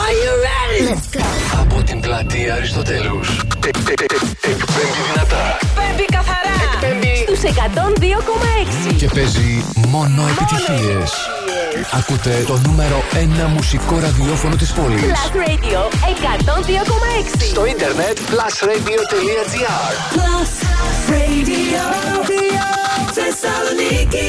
Are you ready? Let's go. Από την πλατεία Αριστοτέλους. Ε, ε, ε, Εκπέμπει δυνατά. Εκπέμπει καθαρά. Εκπέμπει Στους 102,6. Και παίζει μόνο επιτυχίες. Ακούτε το νούμερο 1 μουσικό ραδιόφωνο της πόλης. Plus Radio 102,6. Στο ίντερνετ plusradio.gr Plus Radio. Θεσσαλονίκη.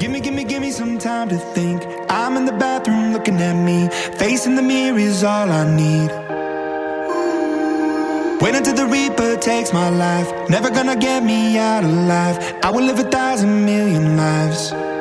Gimme, gimme, gimme some time to think. I'm in the bathroom looking at me. Facing the mirror is all I need. Wait until the Reaper takes my life. Never gonna get me out alive. I will live a thousand million lives.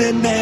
in there.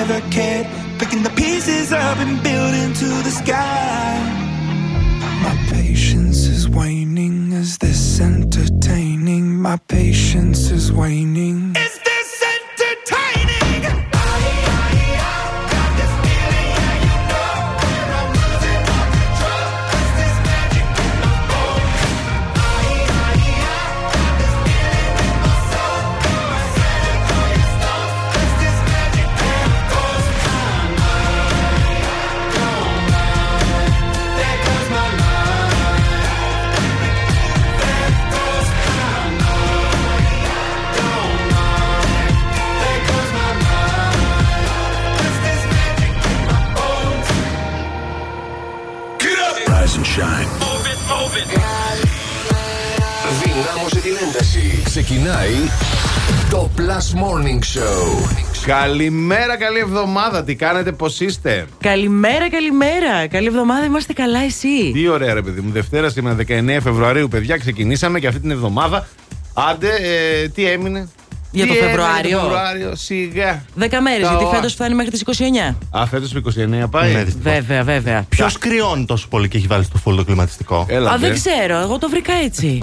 Καλημέρα, καλή εβδομάδα. Τι κάνετε, πώς είστε; Καλημέρα, καλημέρα. Καλή εβδομάδα, είμαστε καλά, εσύ; Τι ωραία, ρε παιδί μου. Δευτέρα σήμερα 19 Φεβρουαρίου, παιδιά, ξεκινήσαμε και αυτή την εβδομάδα. Άντε, ε, τι έμεινε; Για Τι το έμεινε Φεβρουάριο. Το Φεβρουάριο, σιγά. Δέκα μέρε, Τα γιατί οα. φέτος φτάνει μέχρι τις 29. Α, φέτος 29 πάει. Ναι, δυστυχώς. Βέβαια, βέβαια. Ποιος κρυώνει τόσο πολύ και έχει βάλει στο φούλο το κλιματιστικό; Έλα, Α, δεν δε. ξέρω, εγώ το βρήκα έτσι.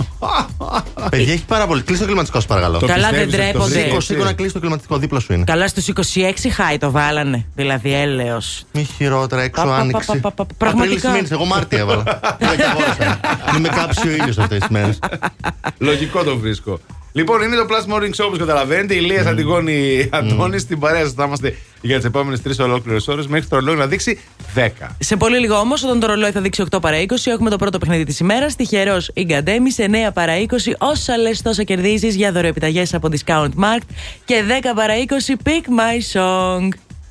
Παιδιά έχει πάρα πολύ. Κλείσει το κλιματιστικό, σου παρακαλώ. Το Καλά, δεν πιστεύεις ότι το ντρέπονται. βρήκες; Σήκω, σήκω να κλείσει το κλιματιστικό δίπλα σου είναι. Καλά, στους 26 χάι το βάλανε. Δηλαδή, έλεος. Μη χειρότερα, έξω Πα, πα, άνοιξη. πα, πα, πα, πραγματικά. Απρίλης μήνες, εγώ Μάρτιο έβαλα. Δεν και αγόρασα. Μην με κάψει ο ήλιο αυτές τις μέρες. Λογικό το βρίσκω. Λοιπόν, είναι το Plus Morning Show όπως καταλαβαίνετε. Η Λία Αντιγόνη Αντώνης. Στην παρέα σας θα είμαστε για τις επόμενες τρεις ολόκληρες ώρες μέχρι το ρολόι να δείξει 10. Σε πολύ λίγο όμως, όταν το ρολόι θα δείξει 8 παρά 20, έχουμε το πρώτο παιχνίδι της ημέρας. Τυχερός η Γκαντέμι σε 9 παρά 20. Όσα λες, τόσα κερδίζεις για δωρεοεπιταγέ από Discount Markt. Και 10 παρά 20 Pick My Song.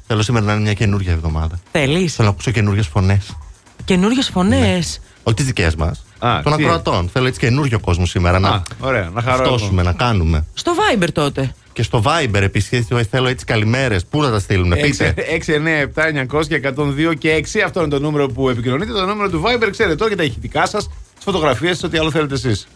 Θέλω σήμερα να είναι μια καινούργια εβδομάδα. Θέλεις; Θέλω να ακούσω καινούργιε φωνές. Καινούριες φωνές; Όχι τις δικές μας. Α, Των τι; ακροατών. Θέλω έτσι καινούριο κόσμο σήμερα Α, να ωραία, να χαρώ. φτώσουμε, να κάνουμε. Στο Viber τότε. Και στο Viber επίσης θέλω έτσι καλημέρες. Πού να τα στείλουν, πείτε. 6, 9, 7, 900 και 102 και 6. Αυτό είναι το νούμερο που επικοινωνείτε. Το νούμερο του Viber, ξέρετε τώρα και τα ηχητικά σας, τις φωτογραφίες, ό,τι άλλο θέλετε εσείς.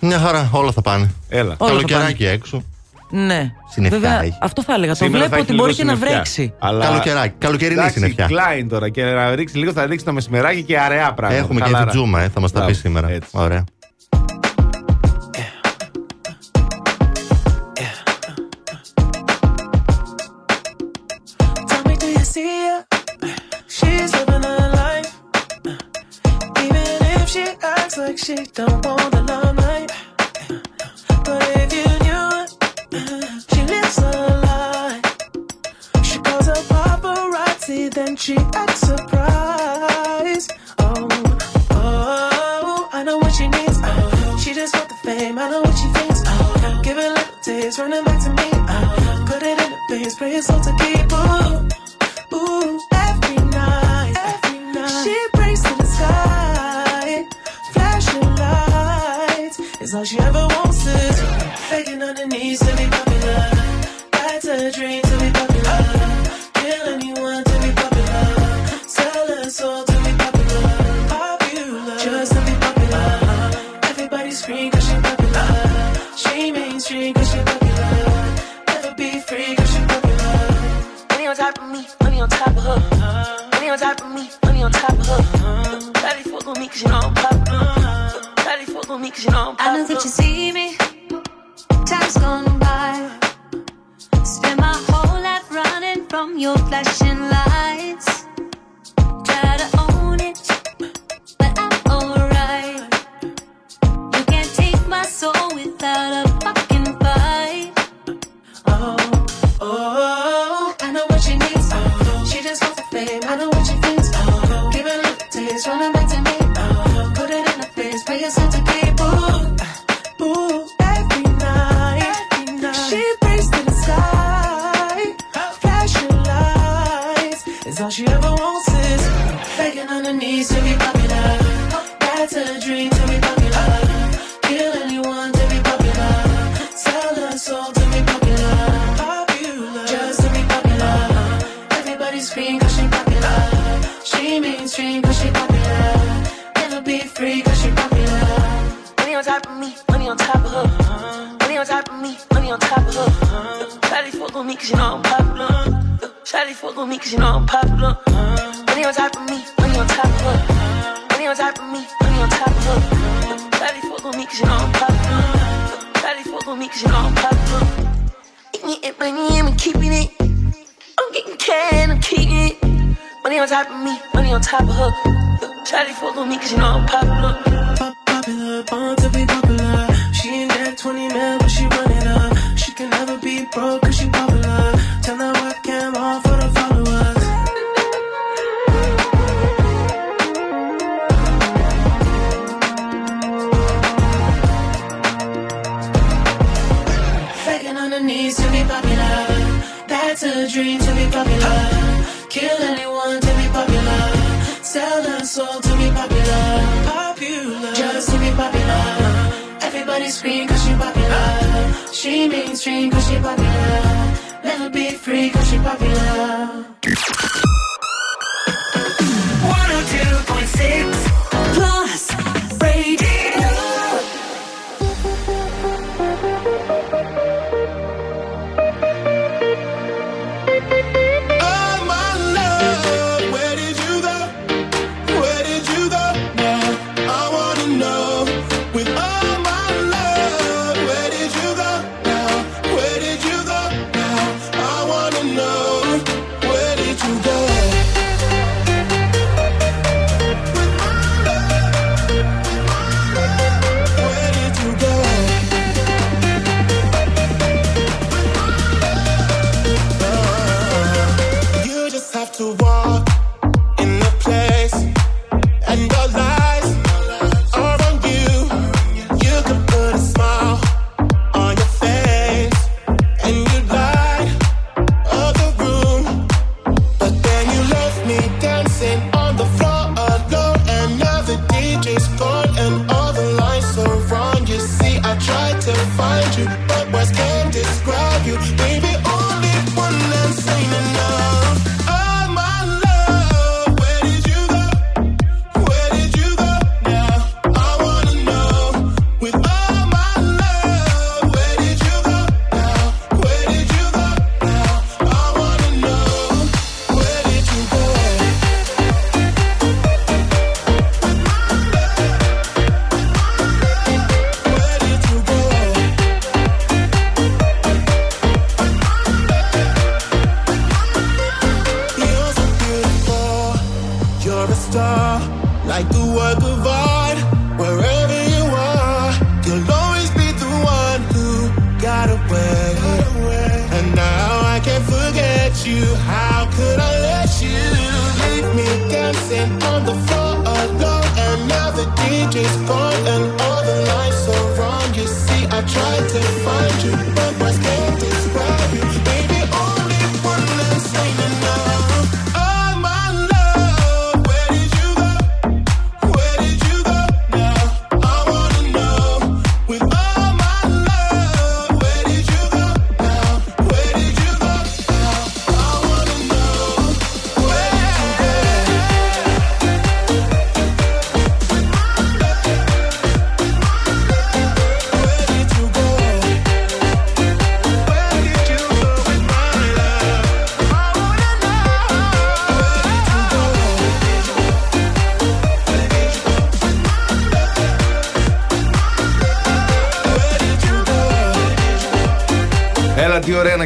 Μια χαρά, όλα θα πάνε. Έλα. Όλα θα Καλοκαιράκι έξω. Ναι. Συννεφιά Βέβαια, έχει. αυτό θα έλεγα. Το Σήμερα θα βλέπω έχει ότι μπορεί λίγο και να συννεφιά. βρέξει. Αλλά... Καλοκαιράκι, καλοκαιρινή Εντάξει, συννεφιά. Klein τώρα και να ρίξει λίγο, θα ρίξει το μεσημεράκι και αραιά πράγματα. Έχουμε και Χαλαρά. τη Τζούμα, ε, θα μας τα πει Μπράβο, σήμερα. έτσι. Ωραία.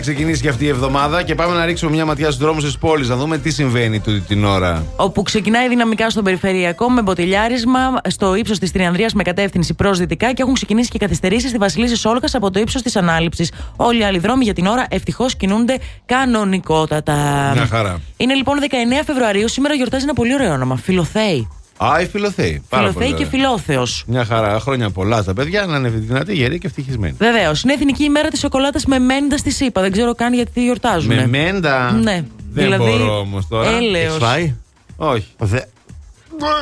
Να ξεκινήσει και αυτή η εβδομάδα. Και πάμε να ρίξουμε μια ματιά στους δρόμους της πόλης, να δούμε τι συμβαίνει τούτη την ώρα. Όπου ξεκινάει δυναμικά στον περιφερειακό με μποτιλιάρισμα στο ύψος της Τριανδρίας με κατεύθυνση προς δυτικά και έχουν ξεκινήσει και καθυστερήσεις στη Βασιλίση Όλγα από το ύψος της ανάληψης. Όλοι οι άλλοι δρόμοι για την ώρα ευτυχώς κινούνται κανονικότατα. Μια χαρά. Είναι λοιπόν 19 Φεβρουαρίου, σήμερα γιορτάζει ένα πολύ ωραίο όνομα. Φιλοθέη. Α, η φιλοθέη. Πάρα Φιλοθέη πολύ και ωραία. Φιλόθεος. Μια χαρά. Χρόνια πολλά στα παιδιά να είναι δυνατοί, γεροί και ευτυχισμένοι. Βεβαίως. Είναι εθνική ημέρα της σοκολάτας με μέντα στη ΣΥΠΑ. Δεν ξέρω καν γιατί τη γιορτάζουν. Με μέντα; Ναι. Δεν δηλαδή, μπορώ όμως τώρα. έλεος. Έχεις φάει; Όχι. Δε-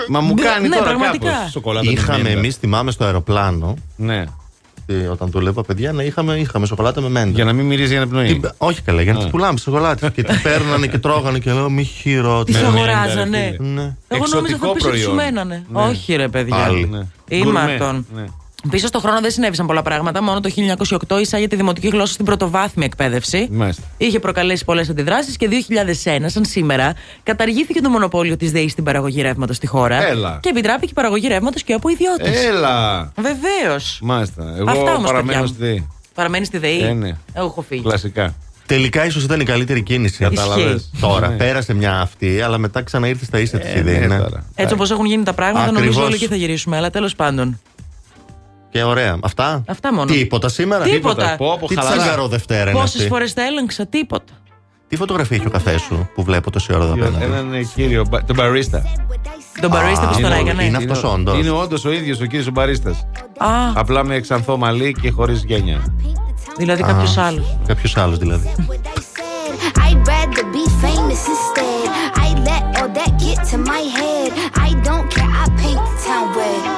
Μα μου Ναι, κάνει ναι, τώρα πραγματικά. κάπως σοκολάτα. με Είχαμε μέντα. εμείς, θυμάμαι στο αεροπλάνο, Ναι. Ε, όταν δουλεύα παιδιά, να είχαμε, είχαμε σοκολάτα με μέντα. Για να μην μυρίζει για πνοή. Την- όχι καλά, για να Α. τι πουλάμε σοκολάτε. και τι παίρνανε και τρώγανε και λέω μη Τι χειρότερα. μέντα, ρε αγοράζανε. φίλε. Ναι. Εγώ νόμιζα Εξωτικό θα πίσω προϊόν. ψουμένανε. Ναι. Όχι ρε παιδιά. Πάλι. Ναι. Ήμαρτον. Ναι. Πίσω στον χρόνο δεν συνέβησαν πολλά πράγματα. Μόνο το 1908 εισάγεται τη δημοτική γλώσσα στην πρωτοβάθμια εκπαίδευση. Μάλιστα. Είχε προκαλέσει πολλές αντιδράσεις και 2001, σαν σήμερα, καταργήθηκε το μονοπόλιο της ΔΕΗ στην παραγωγή ρεύματος στη χώρα. Έλα. Και επιτράπηκε η παραγωγή ρεύματος και από ιδιώτες. Έλα. Βεβαίως. Μάλιστα. Εγώ Αυτά όμως, παραμένω παιδιά μου. στη ΔΕΗ. Παραμένεις στη ΔΕΗ. Ε, ναι. Εγώ έχω φύγει. Κλασικά. Τελικά ίσως ήταν η καλύτερη κίνηση. Κατάλαβες. Τώρα Ναι. πέρασε μια αυτή, αλλά μετά ξαναήρθε στα ίσα της Ε, ιδέα. ναι, ναι. τώρα. Έτσι όπως έχουν γίνει τα πράγματα, νομίζω Ακριβώς. όλοι εκεί θα γυρίσουμε. Αλλά τέλος πάντων. Και ωραία. Αυτά; Αυτά μόνο. Τίποτα σήμερα; Τίποτα. Πω, πω, Τι χαλαρά. τσαγκαρό Δευτέρα είναι Πόσες αυτή; φορές τα έλεγξα, τίποτα. Τι φωτογραφία έχει ο καφές σου που βλέπω τόση ώρα εδώ πέρα; Έναν ε, κύριο, μπα- τον μπαρίστα. Τον παρίστα που τον είναι- έκανε. είναι αυτός όντως. Είναι όντως ο ίδιος ο κύριος μπαρίστας. Α, Απλά με ξανθό μαλλί και χωρίς γένια. δηλαδή κάποιος άλλος. Κάποιος άλλος δηλαδή. I'd rather be famous instead. I let all that get to my head. I don't care, I paint the town red.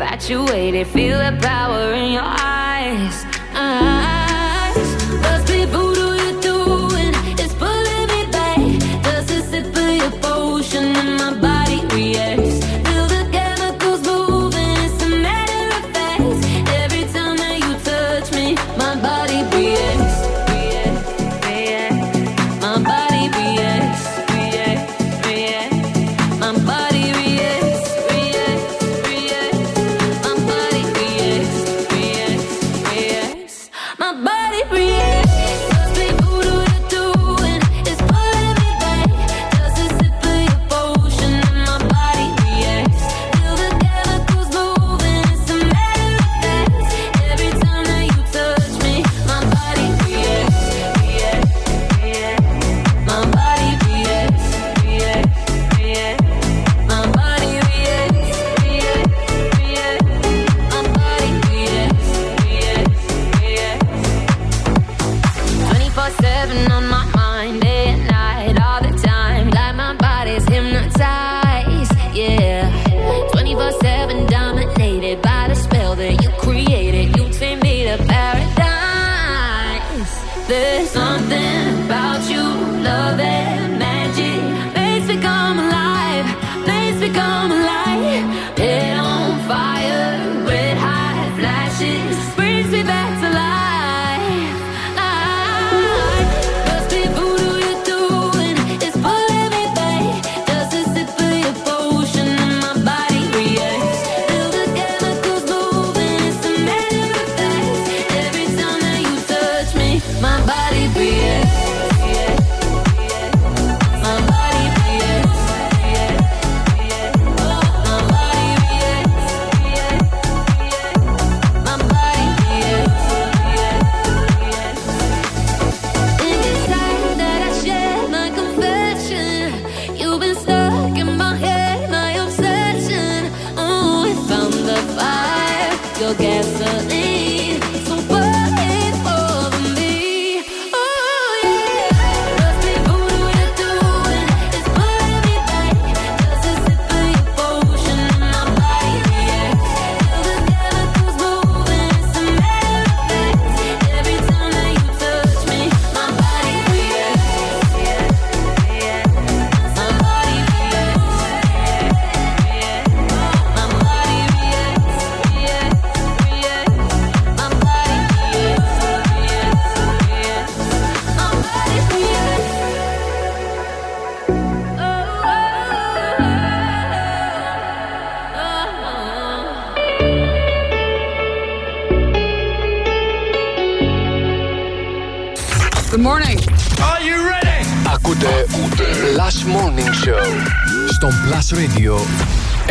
Infatuated. Feel the power in your eyes.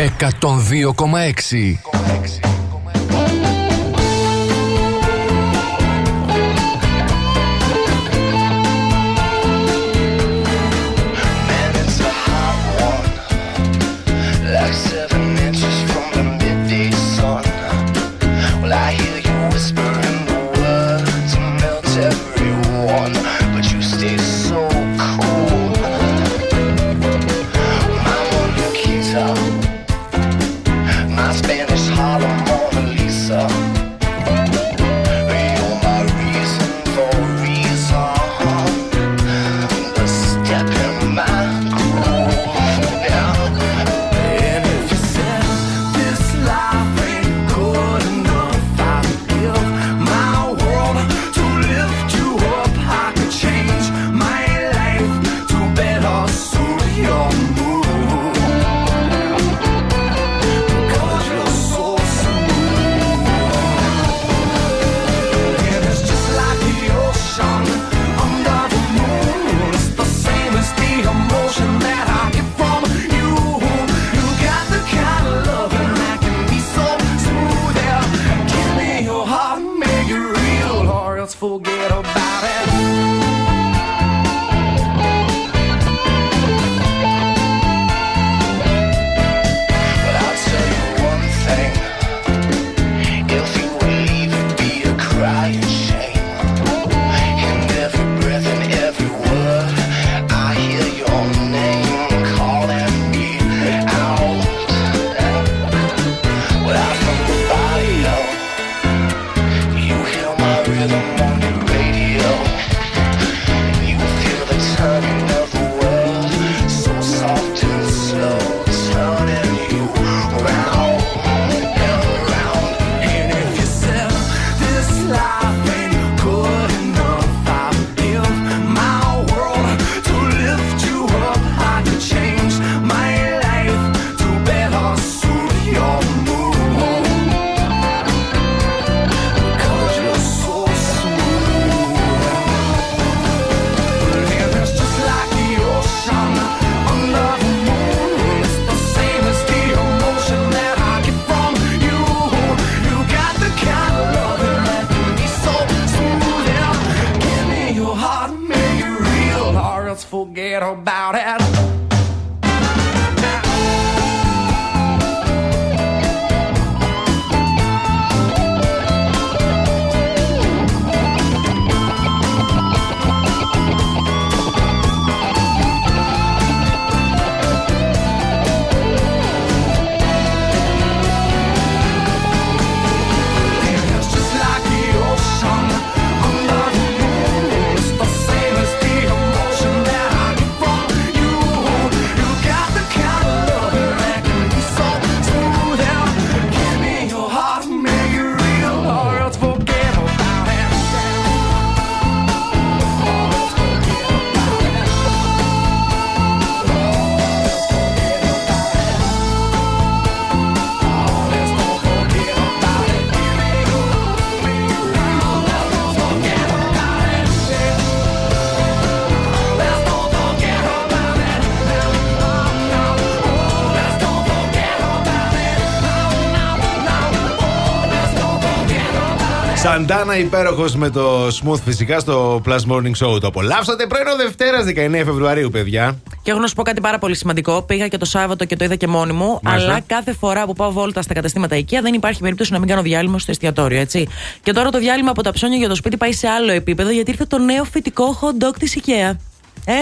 102,6. Σαντάνα υπέροχος με το smooth φυσικά στο Plus Morning Show. Το απολαύσατε πρωινό Δευτέρας 19 Φεβρουαρίου, παιδιά. Και έχω να σου πω κάτι πάρα πολύ σημαντικό. Πήγα και το Σάββατο και το είδα και μόνη μου. Μάλιστα. Αλλά κάθε φορά που πάω βόλτα στα καταστήματα IKEA δεν υπάρχει περίπτωση να μην κάνω διάλειμμα στο εστιατόριο, έτσι. Και τώρα το διάλειμμα από τα ψώνια για το σπίτι πάει σε άλλο επίπεδο γιατί ήρθε το νέο φυτικό hot dog της IKEA. Ε,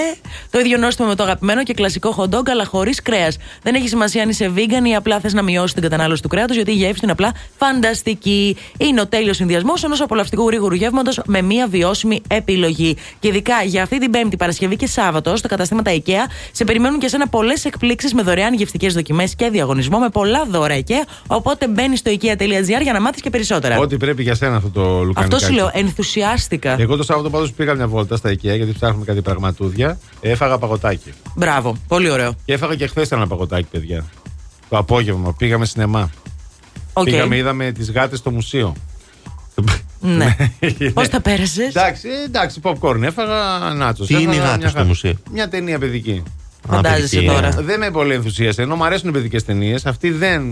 το ίδιο νόστιμο με το αγαπημένο και κλασικό hot dog, αλλά χωρίς κρέας. Δεν έχει σημασία αν είσαι vegan ή απλά θες να μειώσεις την κατανάλωση του κρέατος, γιατί η γεύση του είναι απλά φανταστική. Είναι ο τέλειος συνδυασμός ενός απολαυστικού γρήγορου γεύματος με μία βιώσιμη επιλογή. Και ειδικά για αυτή την Πέμπτη, Παρασκευή και Σάββατο, στα καταστήματα IKEA, σε περιμένουν και σένα πολλές εκπλήξεις με δωρεάν γευστικές δοκιμές και διαγωνισμό με πολλά δώρα IKEA. Οπότε μπαίνει στο IKEA.gr για να μάθεις και περισσότερα. Ό,τι πρέπει για σένα αυτό το λουκανικό. Αυτό σου λέω, ενθουσιάστηκα. Εγώ το Σάββατο πάντως πήγα μια βόλτα στα IKEA γιατί ψάχνουμε κάτι πραγματούδια. Έφαγα παγωτάκι. Μπράβο, πολύ ωραίο. Και έφαγα και χθες ένα παγωτάκι, παιδιά. Το απόγευμα πήγαμε σινεμά. Οκ. Πήγαμε, είδαμε τις γάτες στο μουσείο. Ναι. Πώς τα πέρασες; Εντάξει, εντάξει, popcorn έφαγα, νάτσος. Τι είναι οι γάτες στο μουσείο; Μια ταινία παιδική. Φαντάζεσαι παιδική, τώρα. Δεν με πολύ ενθουσίασε. Ενώ μου αρέσουν οι παιδικές ταινίες, αυτή δεν.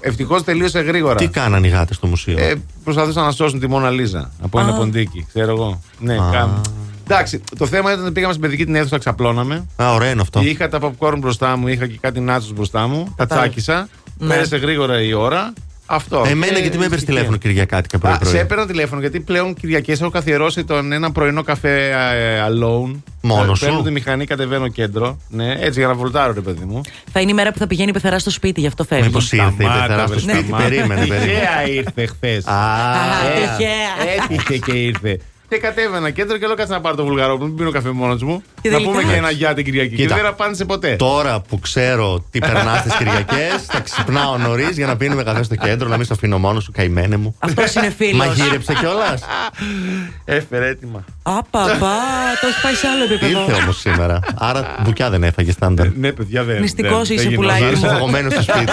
Ευτυχώς τελείωσε γρήγορα. Τι κάναν οι γάτες στο μουσείο; Ε, προσπαθούσαν να σώσουν τη Μόνα Λίζα από ένα Α. ποντίκι, ξέρω εγώ. Ναι, Α. κάμ. Εντάξει, το θέμα ήταν ότι πήγαμε στην παιδική την αίθουσα, ξαπλώναμε. Α, ωραίο είναι αυτό. Είχα τα popcorn μπροστά μου, είχα και κάτι νάτσο μπροστά μου. Τα Κατάλαβα. τσάκισα. Ναι. Πέρασε γρήγορα η ώρα. Αυτό. Εμένα Και γιατί με έπαιρνε ευτυχία. τηλέφωνο Κυριακάτικα πρωί. Α, πρωί. σε έπαιρνα τηλέφωνο γιατί πλέον Κυριακές έχω καθιερώσει τον ένα πρωινό καφέ ε, alone. Μόνος Ε, σου; Παίρνω τη μηχανή, κατεβαίνω κέντρο. Ναι, έτσι για να βολτάρω, ρε παιδί μου. Θα είναι η μέρα που θα πηγαίνει η πεθερά στο σπίτι, γι' αυτό φεύγει. Μήπως ήρθε η Σταμάτα, πεθερά στο βρε, σπίτι. σταμάτα. Περίμενε, περίμενε. Τυχαία ήρθε χθες. Α, τυχαία. Έτυχε και ήρθε. Και κατέβαινα κέντρο και λέω κάτσε να πάρω το βουλγαρόπουλο, μην πίνω καφέ μόνος μου. Και να τελικά- πούμε και ένα γεια την Κυριακή. Κοίτα. Και δεν απάντησε ποτέ. Τώρα που ξέρω τι περνάς τις Κυριακές, θα ξυπνάω νωρίς για να πίνουμε καφέ στο κέντρο, να μην στο αφήνω μόνος σου, καημένε μου. Αυτός είναι φίλος. Μαγείρεψε κιόλας. Έφερε έτοιμα. Απαπα, το έχεις πάει σε άλλο επίπεδο. Ήρθε όμως σήμερα. Άρα μπουκιά δεν έφαγες στάνταρ. Ναι, παιδιά δεν. Μυστικός δεν- είσαι, δεν πουλάκι γινόταν. μου. Φαγωμένο στο σπίτι.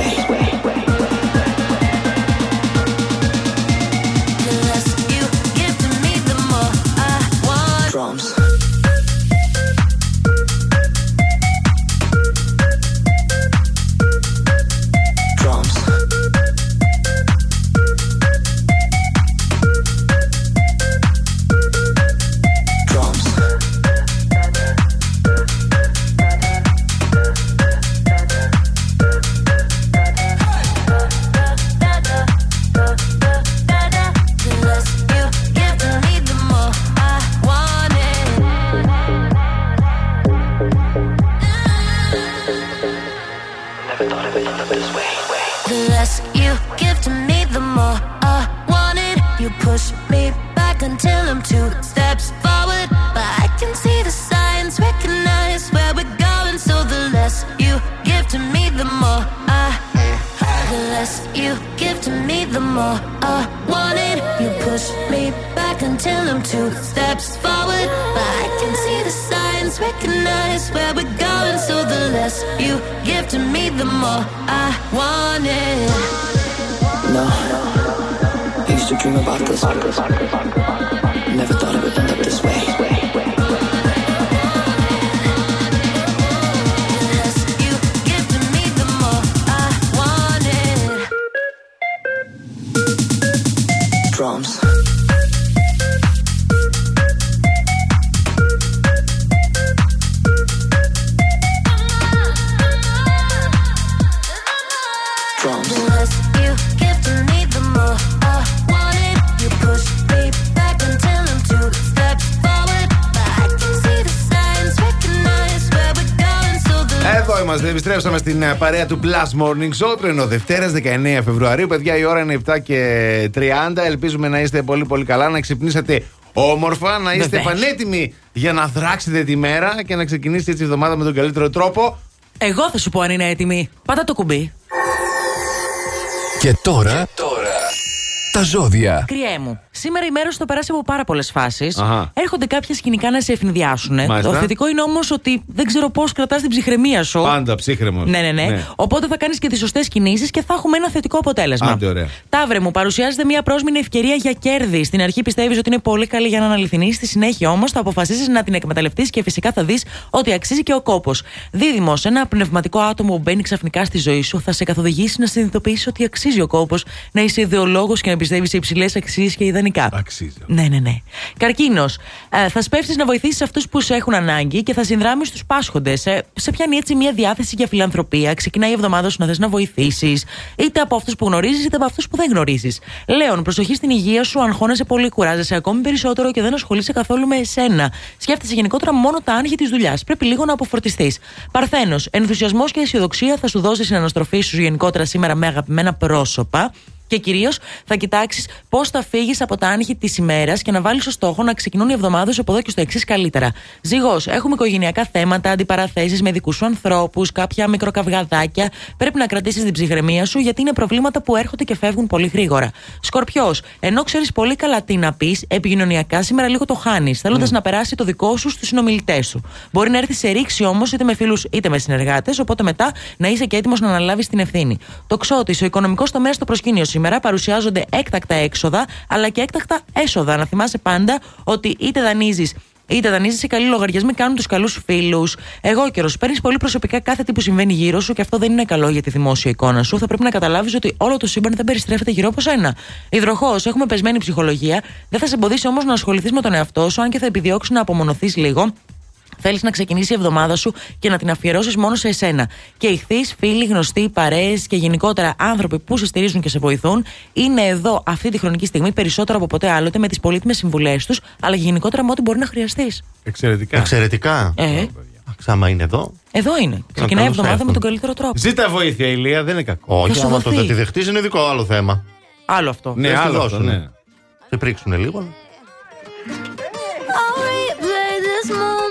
Drums. The more I want it. No. I used to dream about this. Επιστρέψαμε στην ε, παρέα του Plus Morning Show. Τρένο Δευτέρας 19 Φεβρουαρίου. Παιδιά, η ώρα είναι 7 και 30. Ελπίζουμε να είστε πολύ πολύ καλά, να ξυπνήσετε όμορφα, να είστε Βεβαίως. πανέτοιμοι για να δράξετε τη μέρα και να ξεκινήσετε έτσι η εβδομάδα με τον καλύτερο τρόπο. Εγώ θα σου πω αν είναι έτοιμη. Πάτα το κουμπί. Και τώρα, τα ζώδια. Κριέ μου. Σήμερα η μέρα σου θα περάσει από πάρα πολλές φάσεις. Αχα. Έρχονται κάποια σκηνικά να σε ευνηδιάσουν. Μάλιστα. Το θετικό είναι όμως ότι δεν ξέρω πώς κρατάς την ψυχραιμία σου. Πάντα ψύχρεμος. Ναι, ναι, ναι, Οπότε θα κάνεις και τις σωστές κινήσεις και θα έχουμε ένα θετικό αποτέλεσμα. Άντε, ωραία. Ταύρε μου, παρουσιάζεται μια πρόσμηνη ευκαιρία για κέρδη. Στην αρχή πιστεύεις ότι είναι πολύ καλή για να αναλυθινεί. Στη συνέχεια όμως θα αποφασίσεις να την εκμεταλλευτείς και φυσικά θα δεις ότι αξίζει και ο κόπος. Δίδυμο, ένα πνευματικό άτομο που μπαίνει ξαφνικά στη ζωή σου θα σε καθοδηγήσει να συνειδητοποιήσεις ότι αξίζει ο κόπος να είσαι ιδεολόγος και να πιστεύεις σε υψηλές αξίες και ιδανικά. Αξίζει. Ναι, ναι, ναι. Καρκίνος. Ε, θα σπεύσεις να βοηθήσεις αυτούς που σε έχουν ανάγκη και θα συνδράμεις τους πάσχοντες. Ε, σε πιάνει έτσι μια διάθεση για φιλανθρωπία. Ξεκινάει η εβδομάδα σου να θες να βοηθήσεις, είτε από αυτούς που γνωρίζεις, είτε από αυτούς που δεν γνωρίζεις. Λέων, προσοχή στην υγεία σου, αγχώνεσαι πολύ, κουράζεσαι ακόμη περισσότερο και δεν ασχολείσαι καθόλου με εσένα. Σκέφτεσαι γενικότερα μόνο τα άγχη της δουλειάς. Πρέπει λίγο να αποφορτιστείς. Παρθένος, ενθουσιασμός και αισιοδοξία θα σου δώσει την αναστροφή σου γενικότερα σήμερα με αγαπημένα πρόσωπα. Και κυρίως θα κοιτάξεις πώς θα φύγεις από τα άγχη της ημέρας και να βάλεις ως στόχο να ξεκινούν οι εβδομάδες από εδώ και στο εξής καλύτερα. Ζυγός, έχουμε οικογενειακά θέματα, αντιπαραθέσεις με δικούς σου ανθρώπους, κάποια μικροκαυγαδάκια. Πρέπει να κρατήσεις την ψυχραιμία σου γιατί είναι προβλήματα που έρχονται και φεύγουν πολύ γρήγορα. Σκορπιός, ενώ ξέρεις πολύ καλά τι να πεις, επικοινωνιακά σήμερα λίγο το χάνεις, θέλοντας να περάσει το δικό σου στους συνομιλητές σου. Μπορεί να έρθει σε ρήξη όμως είτε με φίλους είτε με συνεργάτες, οπότε μετά να είσαι και έτοιμος να αναλάβεις την ευθύνη. Το ξώτης, ο οικονομικός τομέας στο προσκήνιο σήμερα παρουσιάζονται έκτακτα έξοδα, αλλά και έκτακτα έσοδα. Να θυμάσαι πάντα ότι είτε δανείζεις Είτε δανείζεσαι καλοί λογαριασμοί, κάνουν τους καλούς φίλους. Εγώ καιρο. Παίρνεις πολύ προσωπικά κάθε τι που συμβαίνει γύρω σου και αυτό δεν είναι καλό για τη δημόσια εικόνα σου. Θα πρέπει να καταλάβεις ότι όλο το σύμπαν δεν περιστρέφεται γύρω από σένα. Υδροχός, έχουμε πεσμένη ψυχολογία. Δεν θα σε εμποδίσει όμως να ασχοληθείς με τον εαυτό σου, αν και θα επιδιώξεις να απομονωθείς λίγο. Θέλεις να ξεκινήσει η εβδομάδα σου και να την αφιερώσεις μόνο σε εσένα. Και ηχθεί, φίλοι, γνωστοί, παρέες και γενικότερα άνθρωποι που σε στηρίζουν και σε βοηθούν είναι εδώ αυτή τη χρονική στιγμή περισσότερο από ποτέ άλλοτε με τις πολύτιμες συμβουλές τους, αλλά και γενικότερα με ό,τι μπορεί να χρειαστείς. Εξαιρετικά. Εξαιρετικά. Ε, Άμα είναι εδώ. εδώ είναι. Ξεκινάει η καλώς εβδομάδα με έρθουν. τον καλύτερο τρόπο. Ζήτα βοήθεια, Ηλία, δεν είναι κακό. Όχι, σου άμα το δοθεί. δεν τη δεχτεί είναι δικό άλλο θέμα. Άλλο αυτό. Ναι, Δεν στη άλλο αυτό, δώσουνε. ναι. Σε πρίξουνε λίγο. I'll replay this moment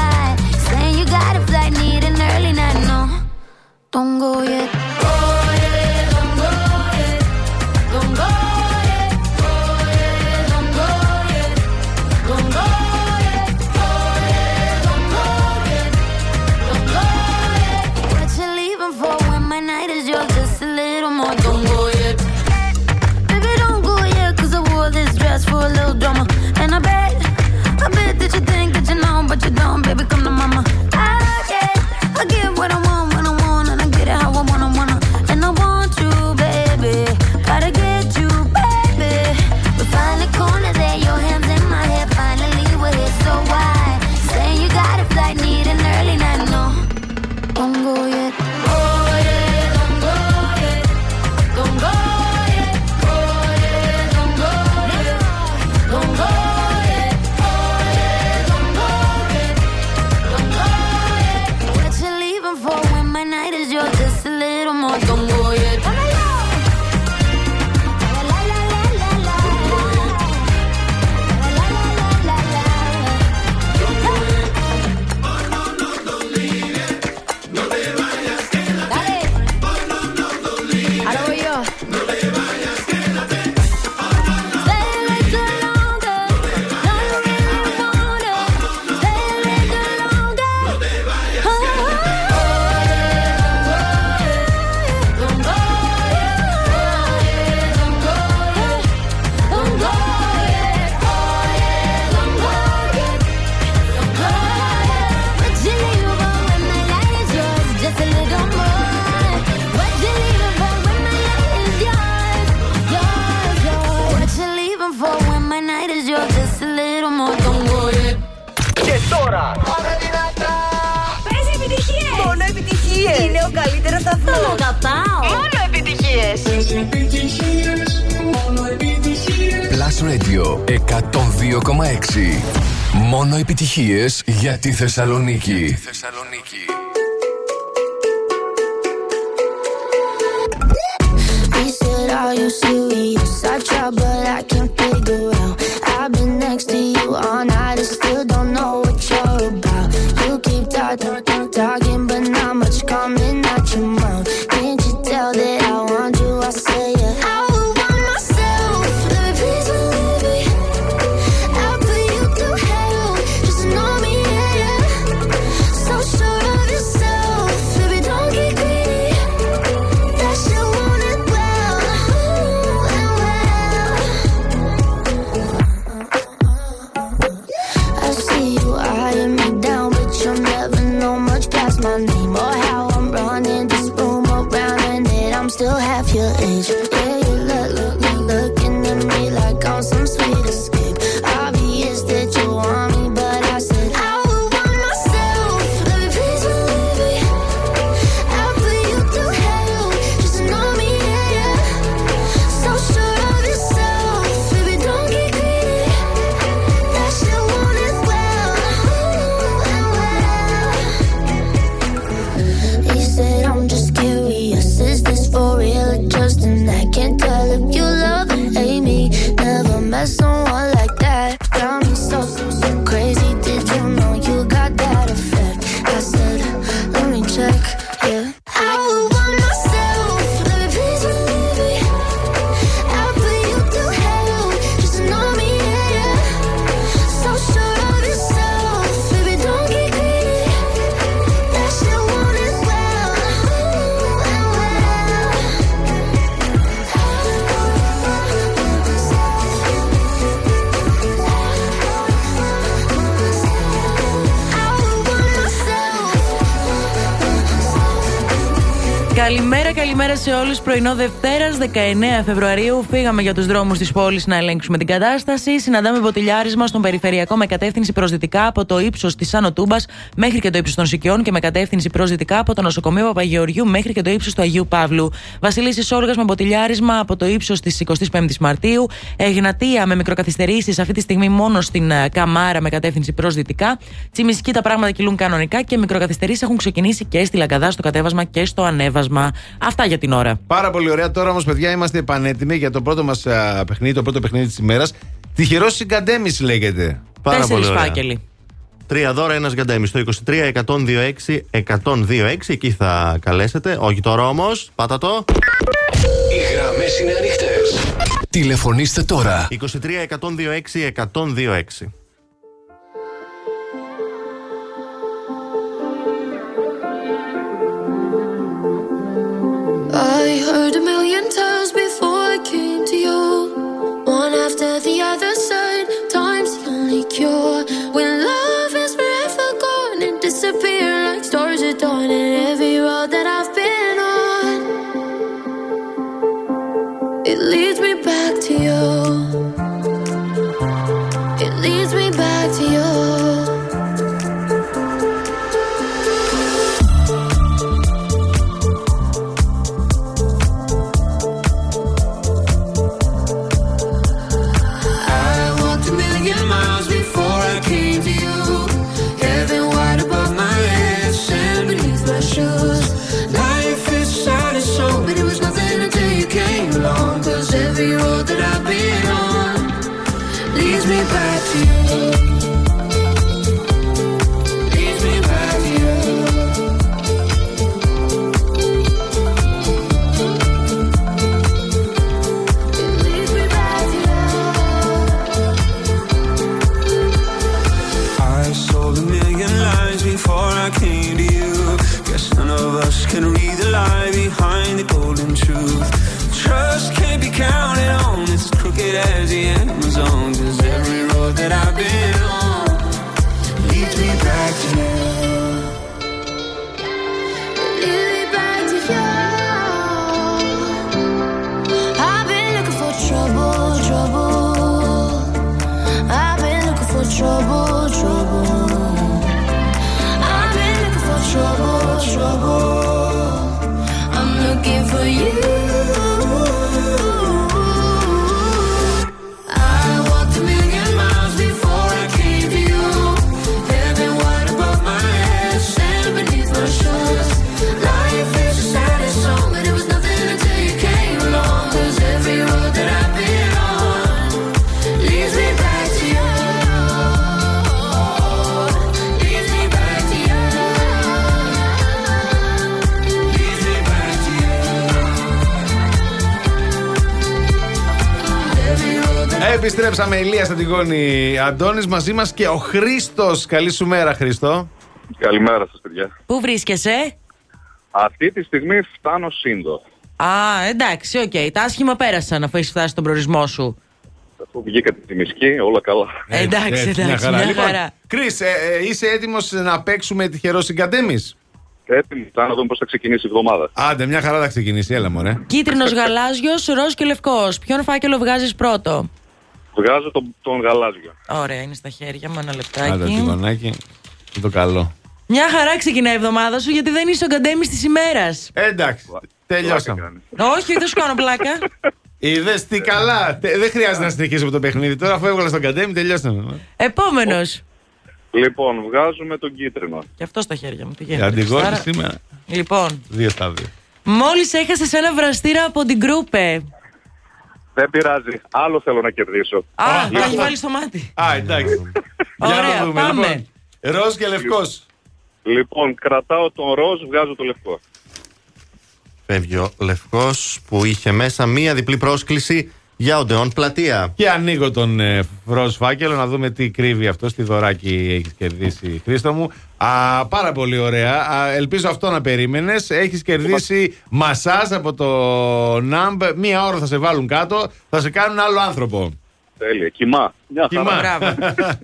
Don't go yet. Μόνο επιτυχίες. Plus Radio 102,6 Μόνο επιτυχίες για τη Θεσσαλονίκη. Θεσσαλονίκη. Σε όλους. Πρωινό Δευτέρας, 19 Φεβρουαρίου. Φύγαμε για τους δρόμους της πόλης να ελέγξουμε την κατάσταση. Συναντάμε μποτιλιάρισμα στον περιφερειακό με κατεύθυνση προ δυτικά από το ύψος της Άνω Τούμπας μέχρι και το ύψος των Σικιών και με κατεύθυνση προ δυτικά από το νοσοκομείο Παπαγεωργιού μέχρι και το ύψος του Αγίου Παύλου. Βασιλίση Όργα με μποτιλιάρισμα από το ύψος της 25η Μαρτίου. Εγνατία με μικροκαθυστερήσεις αυτή τη στιγμή μόνο στην ε, Καμάρα με κατεύθυνση προ δυτικά. Τσιμισκή τα πράγματα κυλούν κανονικά και μικροκαθυστερήσεις έχουν ξεκινήσει και στη Λαγκαδά στο κατέβασμα και στο ανέβασμα. Αυτά για την ώρα. Πάρα πολύ ωραία. Τώρα όμως, παιδιά, είμαστε πανέτοιμοι για το πρώτο μας παιχνίδι, το πρώτο παιχνίδι της ημέρας. Τυχερό συγκαντέμι λέγεται. Πάρα Τέσσερις πολύ ωραία. φάκελοι. Τρία δώρα, ένας γκαντέμι. Στο 23 126 126. Εκεί θα καλέσετε. Όχι τώρα όμως. Πάτα το. Οι γραμμές είναι ανοιχτές. Τηλεφωνήστε τώρα. 23 I heard a million times before I came to you. One after the it as the Amazon. Cause every road that I've been on leads me back to you. Επιστρέψαμε Ηλίας Αντιγόνη Αντώνης μαζί μας και ο Χρήστος. Καλή σου μέρα Χρήστο. Καλημέρα σας παιδιά. Πού βρίσκεσαι; Αυτή τη στιγμή φτάνω σύντο. Α, εντάξει, οκ. Τα άσχημα πέρασαν αφού έχεις φτάσει στον προορισμό σου. Αφού βγήκατε τη μισκή, όλα καλά. εντάξει, Έτσι, εντάξει, μια χαρά. μια Λοιπόν, χαρά. Κρίς, ε, ε, είσαι έτοιμος να παίξουμε τυχερός συγκαντέμις. Έτοιμοι, θα να δούμε πώς θα ξεκινήσει η εβδομάδα. Άντε, μια χαρά θα ξεκινήσει, έλα μωρέ. Κίτρινος γαλάζιος, ροζ και λευκός. Ποιον φάκελο βγάζεις πρώτο; Βγάζω τον, τον γαλάζιο. Ωραία, είναι στα χέρια μου, ένα Άντε, λεπτάκι. τυγονάκι. Είναι το καλό. Μια χαρά ξεκινάει η εβδομάδα σου γιατί δεν είσαι ο καντέμι της ημέρας. Ε, εντάξει, τελειώσαμε. Όχι, δεν σου κάνω πλάκα. Είδες τι καλά. Τε- Δεν χρειάζεται να συνεχίσουμε το παιχνίδι. Τώρα αφού έβγαλα στον καντέμι, τελειώσαμε. Επόμενος. Λοιπόν, βγάζουμε τον κίτρινο. Και αυτό στα χέρια μου. Τι Η γίνεται. Αντιγόνη Άρα- σήμερα. Λοιπόν, Δύο στα δύο. μόλις έχασες ένα βραστήρα από την Gruppe. Δεν πειράζει. Άλλο θέλω να κερδίσω. Α, Λοιπόν, το έχεις βάλει στο μάτι. Α, εντάξει. Για Ωραία, να δούμε. πάμε. Λοιπόν, ροζ και λευκός. Λοιπόν, κρατάω τον ροζ, βγάζω το λευκό. Φεύγει ο Λευκός που είχε μέσα μία διπλή πρόσκληση για Odeon Πλατεία. Και ανοίγω τον ε, ροζ φάκελο να δούμε τι κρύβει αυτό. Τι δωράκι έχεις κερδίσει, Χρήστο μου. Α, πάρα πολύ ωραία. Α, ελπίζω αυτό να περίμενες. Έχεις κερδίσει μασάζ από το ΝΑΜΠ. Μία ώρα θα σε βάλουν κάτω. Θα σε κάνουν άλλο άνθρωπο. Τέλεια. Κοιμά. Μια Κοιμά. χαρά.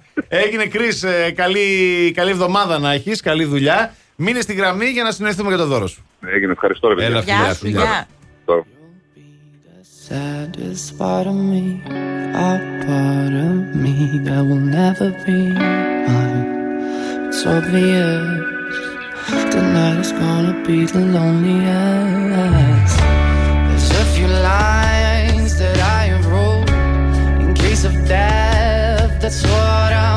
Έγινε Κρι, καλή, καλή εβδομάδα να έχεις, καλή δουλειά. Μείνε στη γραμμή για να συνοηθούμε για το δώρο σου. Έγινε, ευχαριστώ ρε παιδιά. Έλα, φιλιά, Γεια σου, φιλιά. γεια. Ευχαριστώ. saddest part of me, a part of me that will never be mine. It's obvious tonight is gonna be the loneliest. There's a few lines that I have wrote in case of death. That's what I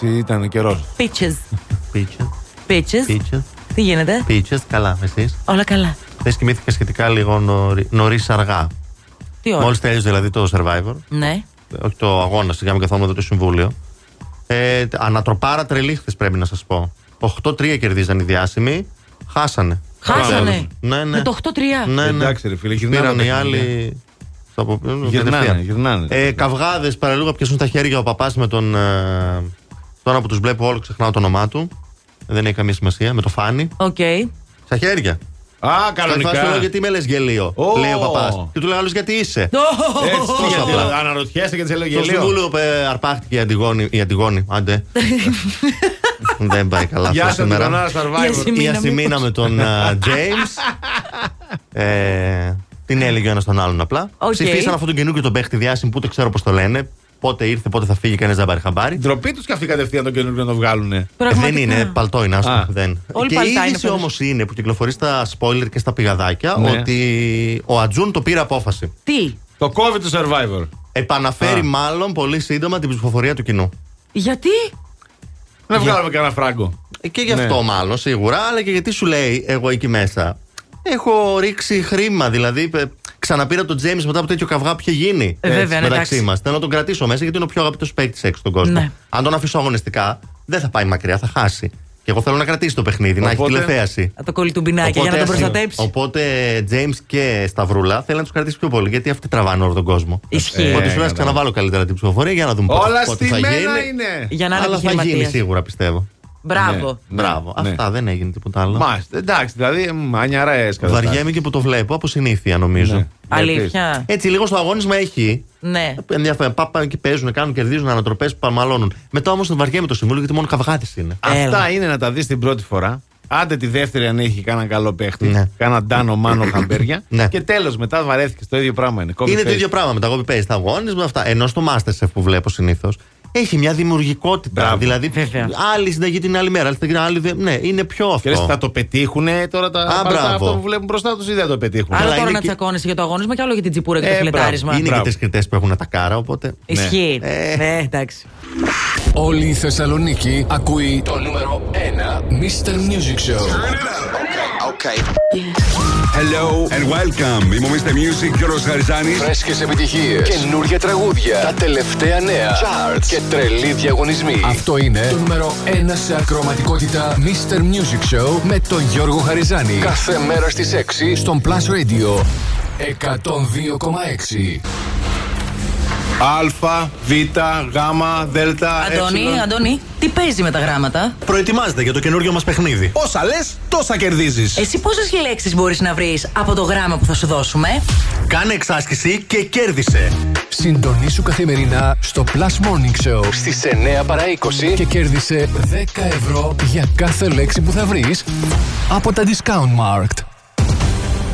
Εντάξει, ήταν καιρός. Peaches. Πίτσε. Peaches. Πίτσε. Τι γίνεται, Πίτσε, καλά, εσείς; όλα καλά. Χθε κοιμήθηκα σχετικά λίγο νωρί αργά; Τι ώρα; Μόλις τέλειωσε δηλαδή το survivor. Ναι. όχι το αγώνα, σιγά μην καθόμουν εδώ το συμβούλιο. Ε, ανατροπάρα τρελή χθες πρέπει να σας πω. 8-3 κερδίζαν οι διάσημοι. Χάσανε. Χάσανε. Ναι, ναι. Με το 8-3. Ναι, ναι. Εντάξει, ρε φίλε, γυρνάνε Πήραν τα οι παιχνίδια. άλλοι. στο από- Γυρνάνε, κατευθείαν. γυρνάνε. Ε, Καυγάδες παραλίγο πιάσουν τα χέρια ο παπάς με τον. Ε, τώρα που τους βλέπω όλο, ξεχνάω το όνομά του. Δεν έχει καμία σημασία. Με το φάνη. Οκ. Στα χέρια. Α, Στα φάση του λέω κανονικά. γιατί με λες γελίο. Ω. Λέει ο παπάς. Και του λέω άλλος γιατί είσαι. Έτσι, Τόσο γιατί απλά. αναρωτιέσαι και της έλεγε Στο γελίο. συμβούλιο ε, αρπάχτηκε η Αντιγόνη. Η Αντιγόνη, άντε. Δεν πάει καλά Γεια αυτό σας, σήμερα. Αντιγονάρα Survivor. Γιασιμίνα, Η Ασημίνα μήπως. με τον α, James. ε, την έλεγε ο ένας τον άλλον απλά. Οκ. Ψηφίσαν αυτόν τον καινούργιο τον παίχτη διάσημο που δεν ξέρω πώς το λένε. Πότε ήρθε, πότε θα φύγει, κανένα δεν πάρει χαμπάρι. Ντροπή τους και αυτοί κατευθείαν το καινούργιο να το βγάλουν. Ε, Πραγματικά. δεν είναι, παλτό είναι, άστο, Α. δεν. Όλοι και παλτά η είναι είδηση πάντως. όμως είναι που κυκλοφορεί στα spoiler και στα πηγαδάκια Ναι. ότι ο Ατζούν το πήρε απόφαση. Τι, Το COVID του Survivor. Επαναφέρει Α. μάλλον πολύ σύντομα την ψηφοφορία του κοινού. γιατί; Να βγάλουμε κανένα φράγκο. Ε, Και γι' Ναι. αυτό μάλλον σίγουρα, αλλά και γιατί σου λέει εγώ εκεί μέσα. Έχω ρίξει χρήμα, δηλαδή ε, ξαναπήρα τον Τζέιμς μετά από τέτοιο καυγά που είχε γίνει. Ε, βέβαια, ναι, μεταξύ εντάξει. μας. Θέλω να τον κρατήσω μέσα γιατί είναι ο πιο αγαπητός παίκτης έξω στον κόσμο. Ναι. Αν τον αφήσω αγωνιστικά, δεν θα πάει μακριά, θα χάσει. Και εγώ θέλω να κρατήσει το παιχνίδι, να έχει Οπότε- τηλεθέαση. Από το κολλητουμπινάκι για να τον ας- προστατέψει. Οπότε James και Σταυρούλα θέλει να τους κρατήσει πιο πολύ γιατί αυτοί τραβάνε όλο τον κόσμο. Ισχύει. Οπότε σου Ε, λέει κατάλαβα. ξαναβάλω καλύτερα την ψηφοφορία για να δούμε πότε, Όλα πότε θα στημένα γίνει. είναι. Για να είναι Αλλά θα γίνει επιχειρηματίας. σίγουρα πιστεύω. Μπράβο. Ναι, Μπράβο. ναι. Αυτά δεν έγινε τίποτα άλλο. Μάλιστα. Εντάξει, δηλαδή μανιαρέ Βαριέμαι και που το βλέπω από συνήθεια νομίζω. Ναι. Αλήθεια. Έτσι, λίγο στο αγώνισμα έχει. Ναι. Ενδιαφέρον. Πάπα και παίζουν, κάνουν, κερδίζουν ανατροπές που παραμαλώνουν. Μετά όμως βαριέμαι το συμβούλιο γιατί μόνο καυγάτε είναι. Αυτά είναι να τα δεις την πρώτη φορά. Άντε τη δεύτερη αν έχει κανένα καλό παίχτη. Ναι. Κάνα ντάνο μάνο χαμπέρια. Ναι. Και τέλος μετά βαρέθηκες. Το ίδιο πράγμα είναι. Copy Είναι το paste. ίδιο πράγμα με τα copy paste, τα αγώνισμα, αυτά. Ενώ στο Masterchef που βλέπω συνήθως έχει μια δημιουργικότητα. Μπράβο. Δηλαδή, Βέβαια. άλλη συνταγή την άλλη μέρα, άλλη συνταγή την άλλη. δε- Ναι, είναι πιο Και λες, αυτό. θα το πετύχουν τώρα τα Α, παρατά μπράβο. αυτό που βλέπουν μπροστά τους ή δεν το πετύχουν. Άλλο Αλλά τώρα είναι να και- τσακώνεσαι για το αγώνισμα και άλλο για την τσιπούρα και το Ε, φιλετάρισμα. Είναι Μπράβο. και τις κριτές που έχουν τα κάρα, οπότε. Ισχύει. Ε. Ναι, εντάξει. Όλη η Θεσσαλονίκη ακούει το νούμερο 1 Mr. Music Show. Hello and welcome. Είμαι ο Mr. Music και ο Ροσχαριζάνης. Φρέσκες επιτυχίες, καινούργια τραγούδια, τα τελευταία νέα, charts και τρελοί διαγωνισμοί. Αυτό είναι το νούμερο 1 σε ακροματικότητα Mr. Music Show με τον Γιώργο Χαριζάνη. Κάθε μέρα στις 6 στον Plus Radio 102,6. Α, Β, Γ, Δ, Αντώνη, Αντώνη, τι παίζει με τα γράμματα; Προετοιμάζεται για το καινούριο μας παιχνίδι. Όσα λες, τόσα κερδίζεις. Εσύ πόσες λέξεις μπορείς να βρεις από το γράμμα που θα σου δώσουμε; Κάνε εξάσκηση και κέρδισε. Συντονίσου καθημερινά στο Plus Morning Show στις 9 παρά 20 και κέρδισε 10 ευρώ για κάθε λέξη που θα βρεις από τα Discount Marked.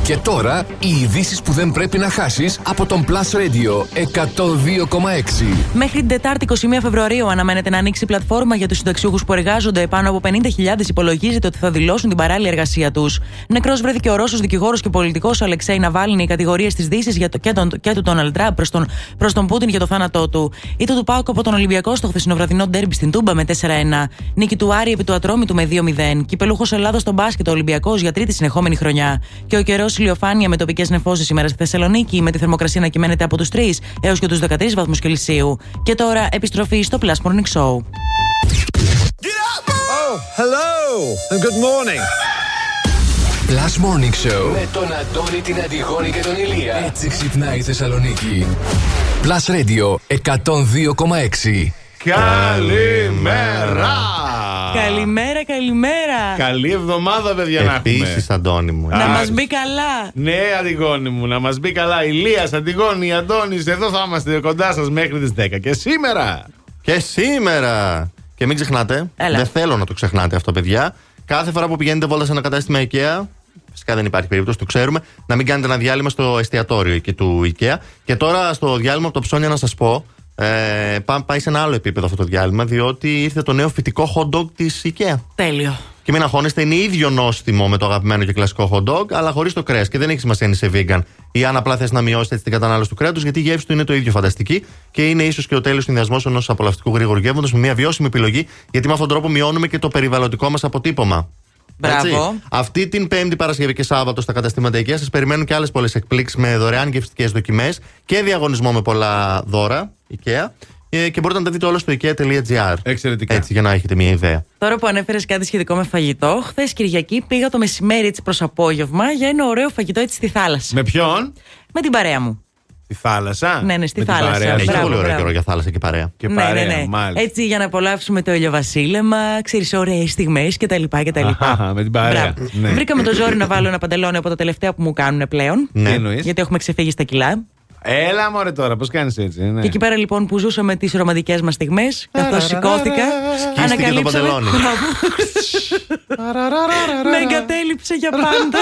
Και τώρα οι ειδήσεις που δεν πρέπει να χάσεις από τον Plus Radio 102,6. Μέχρι την Τετάρτη 21 Φεβρουαρίου αναμένεται να ανοίξει η πλατφόρμα για τους συνταξιούχους που εργάζονται. Πάνω από 50.000 υπολογίζεται ότι θα δηλώσουν την παράλληλη εργασία τους. Νεκρός βρέθηκε ο Ρώσος δικηγόρος και πολιτικός Αλεξέη Ναβάλνη. Οι κατηγορίες της Δύσης και, τον, και του Ντόναλντ Τραμπ προς τον, προς τον Πούτιν για το θάνατό του. Ήτο του Πάουκ από τον Ολυμπιακό στο χθεσινοβραδινό ντέρμπι στην Τούμπα με 4-1. Νίκη του Άρη επί του Ατρόμητου με 2-0. Κυπελούχος Ελλάδο στον μπάσκετ ο Ολυμπιακός για τρίτη συνεχόμενη χρονιά. Και ο καιρός ηλιοφάνεια με τοπικές νεφώσεις σήμερα στη Θεσσαλονίκη με τη θερμοκρασία να κυμαίνεται από τους 3 έως και τους 13 βαθμούς Κελσίου. Και τώρα επιστροφή στο Plus Morning Show. Oh, hello and good morning. Plus Morning Show με τον Αντώνη, την Αντιγόνη και τον Ηλία. Έτσι ξυπνάει η Θεσσαλονίκη. Plus Radio 102,6. Καλημέρα! Καλημέρα, καλημέρα. Καλή εβδομάδα, παιδιά, να έχουμε. Επίσης, Αντώνη μου. Να μας μπει καλά. Ναι, Αντιγόνη μου, να μας μπει καλά. Ηλίας, Αντιγόνη, Αντώνης, εδώ θα είμαστε κοντά σας μέχρι τις 10. Και σήμερα. Και σήμερα. Και μην ξεχνάτε, Έλα. δεν θέλω να το ξεχνάτε αυτό, παιδιά. Κάθε φορά που πηγαίνετε βόλτα σε ένα κατάστημα IKEA, φυσικά δεν υπάρχει περίπτωση, το ξέρουμε, να μην κάνετε ένα διάλειμμα στο εστιατόριο εκεί του IKEA. Και τώρα στο διάλειμμα από το ψώνια να σας πω, ε, πά- πάει σε ένα άλλο επίπεδο αυτό το διάλειμμα, διότι ήρθε το νέο φυτικό hot dog της IKEA. Τέλειο. Και μην αγχώνεστε, είναι ίδιο νόστιμο με το αγαπημένο και κλασικό hot dog, αλλά χωρίς το κρέας. Και δεν έχει σημασία αν είσαι vegan ή αν απλά θες να μειώσετε έτσι την κατανάλωση του κρέατος, γιατί η γεύση του είναι το ίδιο φανταστική και είναι ίσως και ο τέλειος συνδυασμός ενός απολαυστικού γρήγορου γεύματο με μια βιώσιμη επιλογή, γιατί με αυτόν τον τρόπο μειώνουμε και το περιβαλλοντικό μας αποτύπωμα. Μπράβο. Έτσι. Αυτή την Πέμπτη Παρασκευή και Σάββατο στα καταστήματα IKEA σας περιμένουν και άλλες πολλές εκπλήξεις με δωρεάν γευστικές δοκιμές και διαγωνισμό με πολλά δώρα IKEA. Ε, Και μπορείτε να τα δείτε όλα στο IKEA.gr. Εξαιρετικά. Έτσι, για να έχετε μια ιδέα. Τώρα που ανέφερες κάτι σχετικό με φαγητό, χθες Κυριακή πήγα το μεσημέρι έτσι προς απόγευμα για ένα ωραίο φαγητό έτσι στη θάλασσα. Με ποιον; Με την παρέα μου. Στη θάλασσα; Ναι, ναι, στη Με την θάλασσα. παρέα σου. Έχει Μπράβο, πολύ ωραίο μπράβο. καιρό για θάλασσα και παρέα. Και ναι, παρέα, ναι, ναι. μάλιστα. Έτσι για να απολαύσουμε το ηλιοβασίλεμα, ξέρεις, ωραίες στιγμές κτλ. κτλ. Αχα, με την παρέα. Μπράβο. Ναι. Βρήκαμε το ζόρι να βάλω ένα παντελόνι από τα τελευταία που μου κάνουν πλέον. Ναι. Τι εννοείς; Γιατί έχουμε ξεφύγει στα κιλά. Έλα μωρέ τώρα, πώς κάνεις έτσι. Ναι. Και εκεί πέρα λοιπόν που ζούσαμε τις ρομαντικές μας στιγμές, καθώ σηκώθηκα, Σκίστηκε το παντελόνι. Μπράβο. Με εγκατέλειψε για πάντα.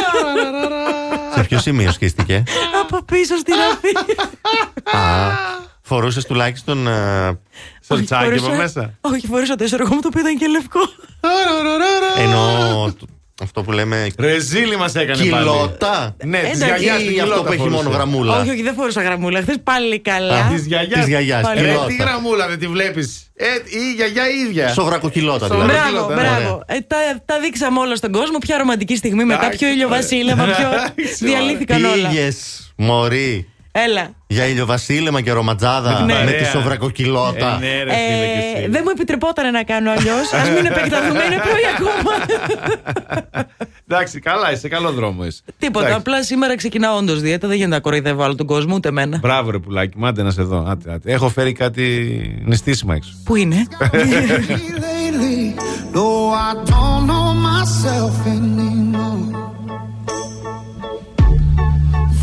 Σε ποιο σημείο σκίστηκε. Από πίσω στην αφή. Φορούσε τουλάχιστον. ε, Στο τσάκι από Φορούσα- μέσα. Όχι, φορούσα το εσωργό μου το οποίο ήταν και λευκό. Ενώ το- αυτό που λέμε. Ρεζίλι μας έκανε πάλι. Κιλότα. Ναι, της Εντάξει. γιαγιάς Ή αυτό που έχει μόνο γραμμούλα. Όχι, όχι, δεν φορούσα γραμμούλα. Χθες πάλι καλά. Της γιαγιάς. Της γιαγιάς, Ε, κιλότα. τι γραμμούλα δεν τη βλέπεις. Ε, η γιαγιά ίδια. Σοβρακοκιλότα Σοβρα- δηλαδή. Μπράβο, Ωραία. μπράβο. Ε, τα, τα δείξαμε όλα στον κόσμο. Ποια ρομαντική στιγμή μετά, Εντάξει, ποιο ηλιοβασίλεμα, ωραία. ποιο. Εντάξει, Διαλύθηκαν όλα. Πήγε, Μωρή, Έλα. για ηλιοβασίλεμα και ρομαντζάδα την με παρέα. τη σοβρακοκιλότα. Ε, ναι, ρε, φίλε, και Ε, εσύ. δεν μου επιτρεπόταν να κάνω αλλιώς. Α μην επεκταθούμε, είναι πρωί ακόμα. Εντάξει, καλά, είσαι καλό δρόμο. Είσαι. Τίποτα. Εντάξει. Απλά σήμερα ξεκινάω όντως δίαιτα. Δεν γίνεται να κοροϊδεύω άλλο τον κόσμο, ούτε εμένα. Μπράβο, ρε πουλάκι, μάντε να σε δω. Άτε, άτε. Έχω φέρει κάτι νηστίσιμα έξω. Πού είναι; lately, No, I don't know myself anymore.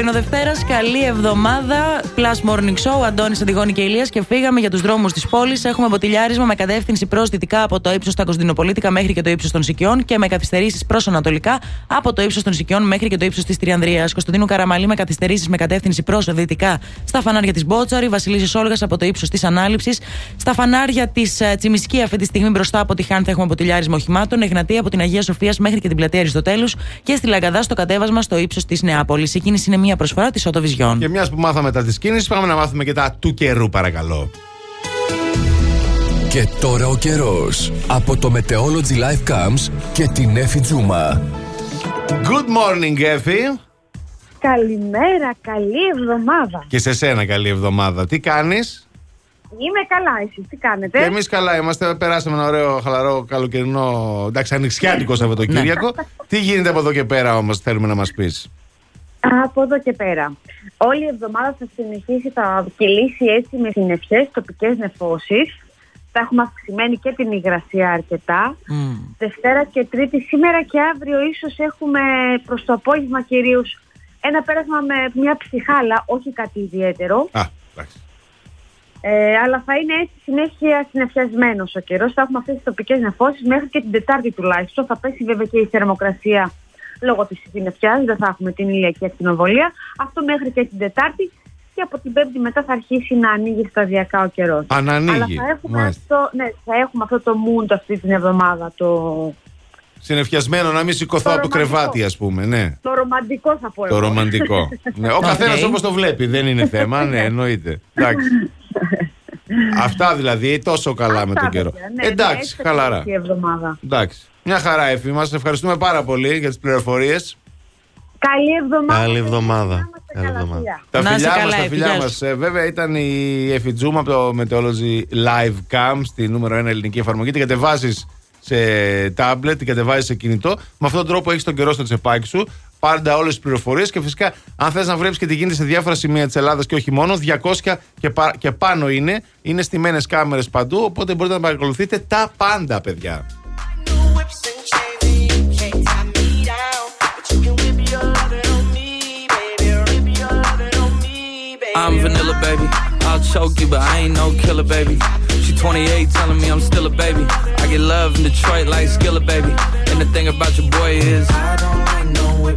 πρωινό Δευτέρα. Καλή εβδομάδα. Plus Morning Show. Αντώνης Αντιγόνη και Ηλίας. Και φύγαμε για τους δρόμους της πόλης. Έχουμε μποτιλιάρισμα με κατεύθυνση προς δυτικά από το ύψος στα Κωνσταντινοπολίτικα μέχρι και το ύψος των Σικιών και με καθυστερήσεις προς ανατολικά από το ύψος των Σικιών μέχρι και το ύψος της Τριανδρίας. Κωνσταντίνου Καραμαλή με καθυστερήσεις με κατεύθυνση προς δυτικά στα φανάρια της Μπότσαρη. Βασιλίση Όλγας από το ύψος της Ανάληψης. Στα φανάρια της Τσιμισκή αυτή τη στιγμή μπροστά από τη Χάν θα έχουμε μποτιλιάρισμα οχημάτων. Εγνατία από την Αγία Σοφία μέχρι και την πλατεία Αριστοτέλους. Και στη Λαγκαδά στο κατέβασμα στο ύψος της Νεάπολης. Η κίνηση είναι μια προσφορά της Οτοβιζιόν. Και μιας που μάθαμε τα της κίνησης, πάμε να μάθουμε και τα του καιρού, παρακαλώ. Και τώρα ο καιρός. Από το Meteorology Live Camps και την Εφη Τζούμα. Good morning, Εφη. Καλημέρα, καλή εβδομάδα. Και σε σένα καλή εβδομάδα. Τι κάνεις; Είμαι καλά, εσείς τι κάνετε; Και εμείς καλά είμαστε. Περάσαμε ένα ωραίο, χαλαρό, καλοκαιρινό. Εντάξει, ανοιξιάτικο Σαββατοκύριακο. Τι γίνεται από εδώ και πέρα όμως, θέλουμε να μας πεις; Από εδώ και πέρα. Όλη η εβδομάδα θα συνεχίσει, θα κυλήσει έτσι με συννεφιές, τοπικές νεφώσεις. Θα έχουμε αυξημένη και την υγρασία αρκετά. Δευτέρα και Τρίτη, σήμερα και αύριο ίσως έχουμε προς το απόγευμα κυρίως ένα πέρασμα με μια ψυχάλα, όχι κάτι ιδιαίτερο. Α, εντάξει. Ε, αλλά θα είναι έτσι συνέχεια συνεφιασμένος ο καιρός. Θα έχουμε αυτές τις τοπικές νεφώσεις μέχρι και την Τετάρτη τουλάχιστον. Θα πέσει βέβαια και η θερμοκρασία λόγω της συννεφιάς. Δεν θα έχουμε την ηλιακή ακτινοβολία. Αυτό μέχρι και την Τετάρτη. Και από την Πέμπτη μετά θα αρχίσει να ανοίγει σταδιακά ο καιρός. Αν ανοίγει, Αλλά θα έχουμε, μάλιστα. αυτό, ναι, θα έχουμε αυτό το mood αυτή την εβδομάδα. Το, Συνεφιασμένο να μην σηκωθώ Το από το ρομαντικό. κρεβάτι, ας πούμε. Ναι. το ρομαντικό θα πω Το εγώ. ρομαντικό. ναι, ο Οκ. καθένας όπως το βλέπει, δεν είναι θέμα. Ναι, εννοείται. Εντάξει. Αυτά δηλαδή, τόσο καλά με Αυτά, τον καιρό. παιδιά, ναι, ναι, Εντάξει, έτσι θα χαλαρά. κυλήσει Η εβδομάδα. Εντάξει. Μια χαρά, Εφη. Μας ευχαριστούμε πάρα πολύ για τις πληροφορίες. Καλή εβδομάδα. Καλή εβδομάδα. Είμαστε Καλή καλά, εβδομάδα. φιλιά. Τα Να είσαι φιλιά καλά, μας, τα Εφη, φιλιά γεια μας. σου. βέβαια ήταν η Εφη Τζούμα από το Meteorology Live Cam στη νούμερο 1 ελληνική εφαρμογή. Την κατεβάζει σε tablet, την κατεβάζεις σε κινητό. Με αυτόν τον τρόπο έχεις τον καιρό στο τσεπάκι σου. Πάντα όλες τις πληροφορίες και φυσικά, αν θες να βλέπει και τι γίνεται σε διάφορα σημεία της Ελλάδας και όχι μόνο, 200 και, πα- και πάνω είναι. Είναι στημένες κάμερες παντού. Οπότε μπορείτε να παρακολουθείτε τα πάντα, παιδιά. I'm vanilla, baby. I'll choke you, but I ain't no killer, baby. She 28, telling me I'm still a baby. I get love in Detroit like Skilla, baby. And the thing about your boy is, I don't like no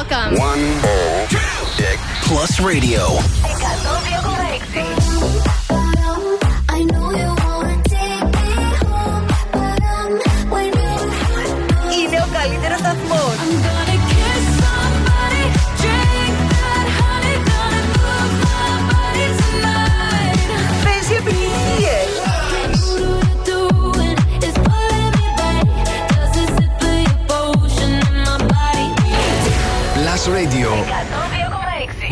Welcome. 106 Plus Radio. 106.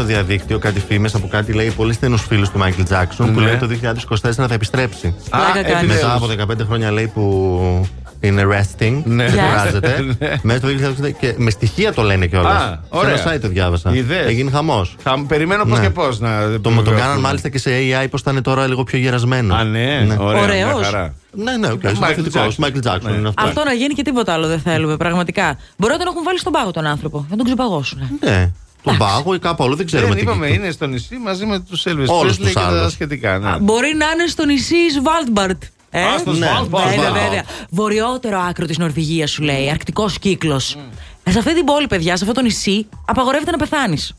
στο διαδίκτυο κάτι φήμες από κάτι λέει πολύ στενούς φίλους του Μάικλ Τζάξον ναι. που λέει το 2024 θα επιστρέψει. Α, Α μετά από 15 χρόνια λέει που είναι resting. Ναι, κουράζεται. Ναι. Μέσα το 2020 και με στοιχεία το λένε κιόλας. Ωραία. Σε ένα site το διάβασα. Ιδέες. Έγινε χαμός. Περιμένω πώς ναι. και πώς να. Το, το κάναν μάλιστα και σε AI πώς θα είναι τώρα λίγο πιο γερασμένο. Α, ναι. ναι. Ωραίος. Ναι, ναι, okay. Μάικλ Τζάξον. Ναι. Αυτό να γίνει και τίποτα άλλο δεν θέλουμε, πραγματικά. Μπορεί να τον έχουν βάλει στον πάγο τον άνθρωπο. Να τον ξεπαγώσουν. Ναι. Τον πάγο ή κάπου αλλού, δεν ξέρουμε Δεν τι. είπαμε, είναι στο νησί μαζί με τους Elvis Όλους Presley τους και τα άλλους. σχετικά. Ναι. Μπορεί να είναι στο νησί Σβάλτμπαρτ. Ε, Α, στο Ναι. Svalbard. Βέβαια, Wow. βέβαια. Βορειότερο άκρο της Νορβηγίας σου λέει, αρκτικός κύκλος. Σε αυτή την πόλη, παιδιά, σε αυτό το νησί, απαγορεύεται να πεθάνεις.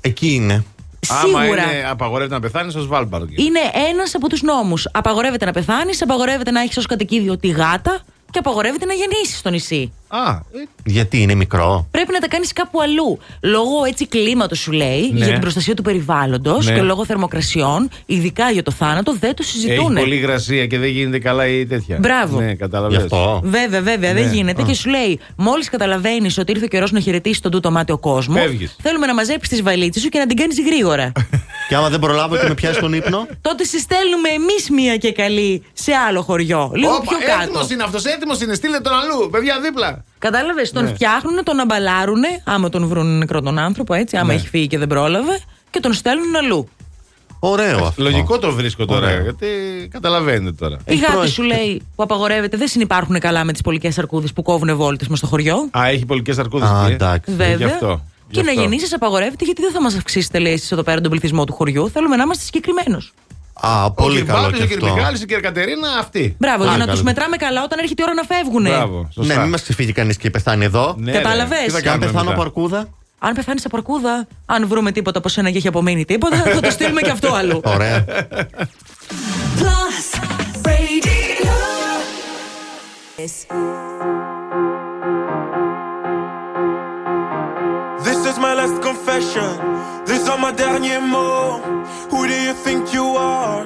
Εκεί είναι. Άμα Σίγουρα. είναι, απαγορεύεται να πεθάνεις στο Σβάλμπαργκ. Είναι ένας από τους νόμους. Απαγορεύεται να πεθάνεις, απαγορεύεται να έχεις ως κατοικίδιο τη γάτα και απαγορεύεται να γεννήσεις στο νησί. Α, ε, Γιατί είναι μικρό. Πρέπει να τα κάνεις κάπου αλλού. Λόγω έτσι κλίματος σου λέει, Ναι. για την προστασία του περιβάλλοντος Ναι. και λόγω θερμοκρασιών, ειδικά για το θάνατο, δεν το έχει συζητούν. πολύ υγρασία και δεν γίνεται καλά ή τέτοια. Μπράβο. Ναι, Γι' καταλαβαίνεις. αυτό. Βέβαια, βέβαια, Ναι. δεν γίνεται. Α. Και σου λέει, μόλις καταλαβαίνεις ότι ήρθε ο καιρός να χαιρετήσεις τον τούτο μάτι ο κόσμος, Φεύγεις. θέλουμε να μαζέψεις τις βαλίτσες σου και να την κάνεις γρήγορα. Και άμα δεν προλάβω και με πιάσεις τον ύπνο; Τότε σε στέλνουμε εμείς μία και καλή σε άλλο χωριό. Λίγο πιο κάτω. Έτοιμος είναι αυτός, έτοιμος είναι. Στείλε τον αλλού. Παιδιά δίπλα. Κατάλαβες, τον Ναι. φτιάχνουν, τον αμπαλάρουν, άμα τον βρουν νεκρό τον άνθρωπο, έτσι, άμα Ναι. έχει φύγει και δεν πρόλαβε, και τον στέλνουν αλλού. Ωραίο αυτό. Λογικό το βρίσκω τώρα. Ωραίο. Γιατί καταλαβαίνετε τώρα. Η Έχει γάτη πρόεδρο. σου λέει που απαγορεύεται, δεν συνεπάρχουν καλά με τις πολικές αρκούδε που κόβουν βόλτες μες στο χωριό; Α, έχει πολικές αρκούδε. Α, εντάξει. Γι' Βέβαια. αυτό. Και Γι' να αυτό. γεννήσεις απαγορεύεται γιατί δεν θα μας αυξήσετε, λέει, εσείς εδώ πέρα τον πληθυσμό του χωριού. Θέλουμε να είμαστε συγκεκριμένου. Α, πολύ ο καλό Κυρμπάτος, και ο κ. αυτό. Μιχάλης, η κ. Κατερίνα, αυτή. Μπράβο, Α, για να καλό. τους μετράμε καλά όταν έρχεται η ώρα να φεύγουν. Μπράβο. Σωστά. Ναι, μην μας ξεφύγει κανείς και πεθάνει εδώ. Ναι, Κατάλαβες. ρε. Τι θα Και αν κάνουμε πεθάνω μετά; από αρκούδα. Αν πεθάνεις από αρκούδα, αν βρούμε τίποτα από σένα και έχει απομείνει τίποτα, θα το στείλουμε και αυτό αλλού. Ωραία. Plus Radio. This is my last confession. These are my derniers mots. Who do you think you are?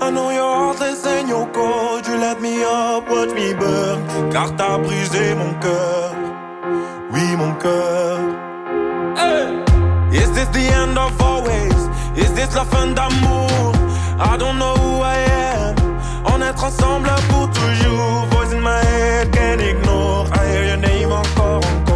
I know you're heartless and you're cold. You let me up, watch me burn. Car t'as brisé mon cœur. Oui, mon cœur. Is this the end of always? Is this la fin d'amour? I don't know who I am. On être ensemble pour toujours. Voice in my head, can't ignore. I hear your name encore, encore.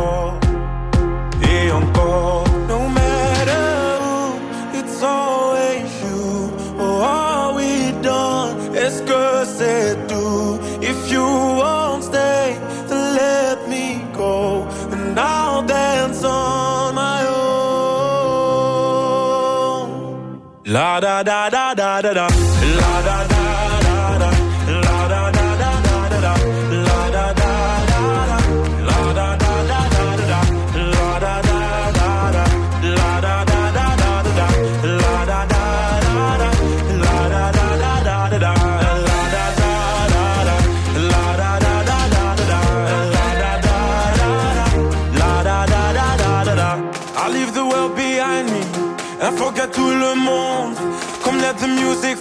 Da da da da da da. La da da da da. La da da da da da da. La da da da da. Da da da da da da. Da da da da. Da da da da da da. Da da da da. La da da da da da da. I leave the world behind me tout le monde.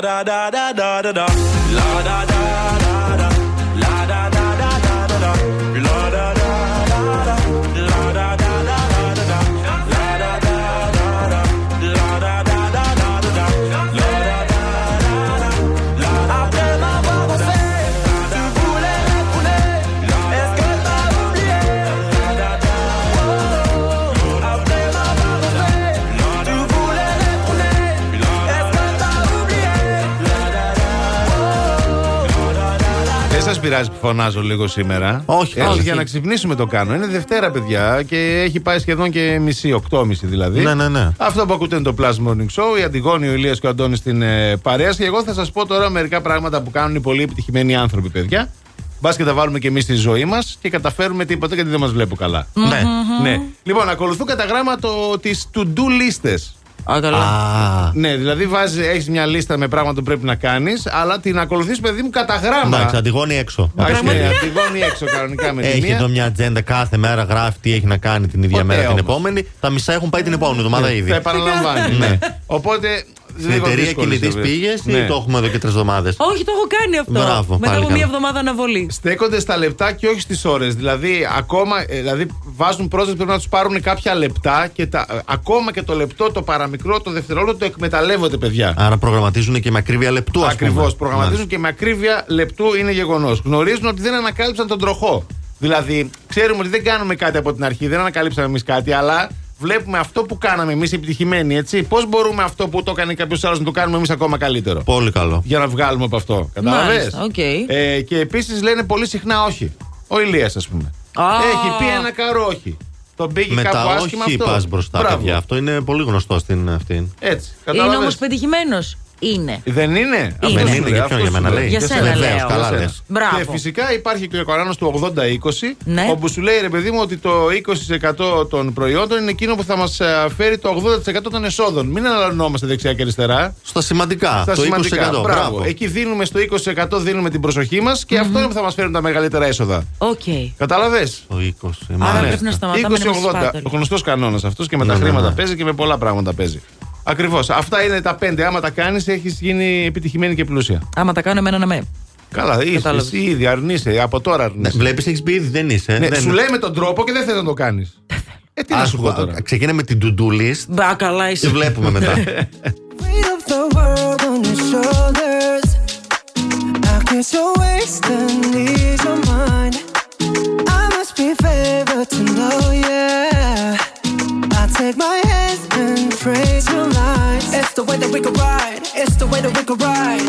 da da da da da da. Πειράζει που φωνάζω λίγο σήμερα. Όχι, Έτσι, όχι. για να ξυπνήσουμε το κάνω. Είναι Δευτέρα, παιδιά, και έχει πάει σχεδόν και μισή, 8.30 δηλαδή. Ναι, ναι, ναι. Αυτό που ακούτε είναι το Plus Morning Show. Η Αντιγόνη, ο Ηλίας και ο Αντώνης στην ε, παρέα. Και εγώ θα σας πω τώρα μερικά πράγματα που κάνουν οι πολύ επιτυχημένοι άνθρωποι, παιδιά. Μπας και τα βάλουμε και εμείς στη ζωή μας και καταφέρουμε τίποτα γιατί δεν μας βλέπω καλά. Ναι. Ναι. Λοιπόν, ακολουθούν κατά γράμμα τις to-do λίστε. Α, καλά. Α, Ναι, δηλαδή έχεις μια λίστα με πράγματα που πρέπει να κάνεις, αλλά την ακολουθείς, παιδί μου, κατά γράμμα. εντάξει, Αντιγόνη έξω. Α, ναι, Αντιγόνη έξω κανονικά με τη Έχει μία. εδώ μια ατζέντα κάθε μέρα, γράφει τι έχει να κάνει την ίδια Ποτέ μέρα την όμως. επόμενη. Τα μισά έχουν πάει την επόμενη εβδομάδα ήδη. Θα επαναλαμβάνει. Ναι. ναι. Οπότε Στην εταιρεία κινητή πήγες Ναι. ή το έχουμε εδώ και τρεις εβδομάδες. Όχι, το έχω κάνει αυτό. Μπράβο, Μετά πάλι από καλά. μία εβδομάδα αναβολή. Στέκονται στα λεπτά και όχι στις ώρες. Δηλαδή, ακόμα, ε, δηλαδή, βάζουν πρόσθεση πρέπει να τους πάρουν κάποια λεπτά και τα, ε, ακόμα και το λεπτό, το παραμικρό, το δευτερόλεπτο το εκμεταλλεύονται, παιδιά. Άρα προγραμματίζουν και με ακρίβεια λεπτού, ας πούμε. Ακριβώς. Προγραμματίζουν και με ακρίβεια λεπτού είναι γεγονός. Γνωρίζουν ότι δεν ανακάλυψαν τον τροχό. Δηλαδή, ξέρουμε ότι δεν κάνουμε κάτι από την αρχή, δεν ανακαλύψαμε εμείς κάτι, αλλά βλέπουμε αυτό που κάναμε εμείς επιτυχημένοι, έτσι. Πώς μπορούμε αυτό που το έκανε κάποιος άλλος να το κάνουμε εμείς ακόμα καλύτερο; Πολύ καλό. Για να βγάλουμε από αυτό. Κατάλαβες; Μάλιστα, οκ. Ε, και επίσης λένε πολύ συχνά όχι. Ο Ηλίας, ας πούμε. Α. Έχει πει ένα κάρο όχι. Τον πήγε Με κάπου τα άσχημα όχι αυτό. πας μπροστά, Μπράβο. παιδιά. Αυτό είναι πολύ γνωστό στην αυτή. Έτσι. Είναι Κατάλαβες. όμως πετυχημένος. Είναι. Δεν είναι; Είναι. Αυτό Δεν σου είναι, λέει, για ποιον, αυτό για σου μένα λέει. λέει. Για Για σένα σένα, βεβαίως, λέω. καλά Για λες. σένα. Μπράβο. Και φυσικά υπάρχει και ο κανόνα του 80-20, Ναι. όπου σου λέει ρε παιδί μου ότι το 20% των προϊόντων είναι εκείνο που θα μας φέρει το 80% των εσόδων. Μην αναλωνόμαστε δεξιά και αριστερά. Στα σημαντικά. Στα το 20%. σημαντικά. Μπράβο. Μπράβο. Εκεί δίνουμε στο 20% δίνουμε την προσοχή μας και αυτό είναι που θα μας φέρουν τα μεγαλύτερα έσοδα. Οκ. Κατάλαβε. Το 20. Άρα μάλιστα. πρέπει να σταματάμε να είμαστε 20-80. σπάταλοι. Ο γνωστός κανόνας αυτός και με Ναι, τα ναι, χρήματα ναι. παίζει και με πολλά πράγματα παίζει. Ακριβώς. Αυτά είναι τα πέντε. Άμα τα κάνεις, έχεις γίνει επιτυχημένη και πλούσια. Άμα τα κάνω εμένα να με. Καλά, είσαι, Κατάλαβες. εσύ ήδη αρνείσαι. Από τώρα Ναι, αρνείσαι. Βλέπεις, έχεις πει ήδη δεν είσαι. Ναι, δεν... σου λέει με τον τρόπο και δεν θε να το κάνεις. Ε, τι να σου πω τώρα. Ξεκίνα με την to-do list Μπα, καλά και είσαι. βλέπουμε μετά. Weight of the world on your shoulders. I guess you're wasting ease your mind. I must be favored to know, yeah. I take my hands and trace your. It's the way that we could ride. It's the way that we could ride.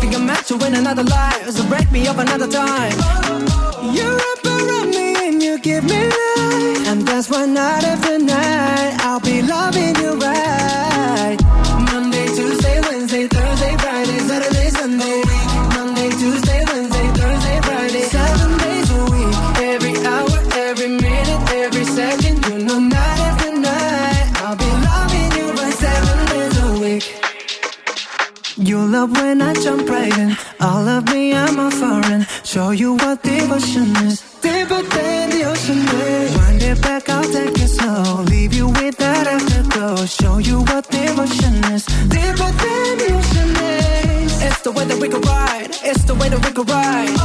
Think I'm meant to win another life, so break me up another time. You wrap around me and you give me life, and that's why night after night I'll be loving you right. You love when I jump right in. All of me, I'm a foreign. Show you what devotion is. Deeper than the ocean is. Wind it back, I'll take it slow. Leave you with that afterglow. Show you what devotion is. Deeper than the ocean is. It's the way that we could ride. It's the way that we could ride.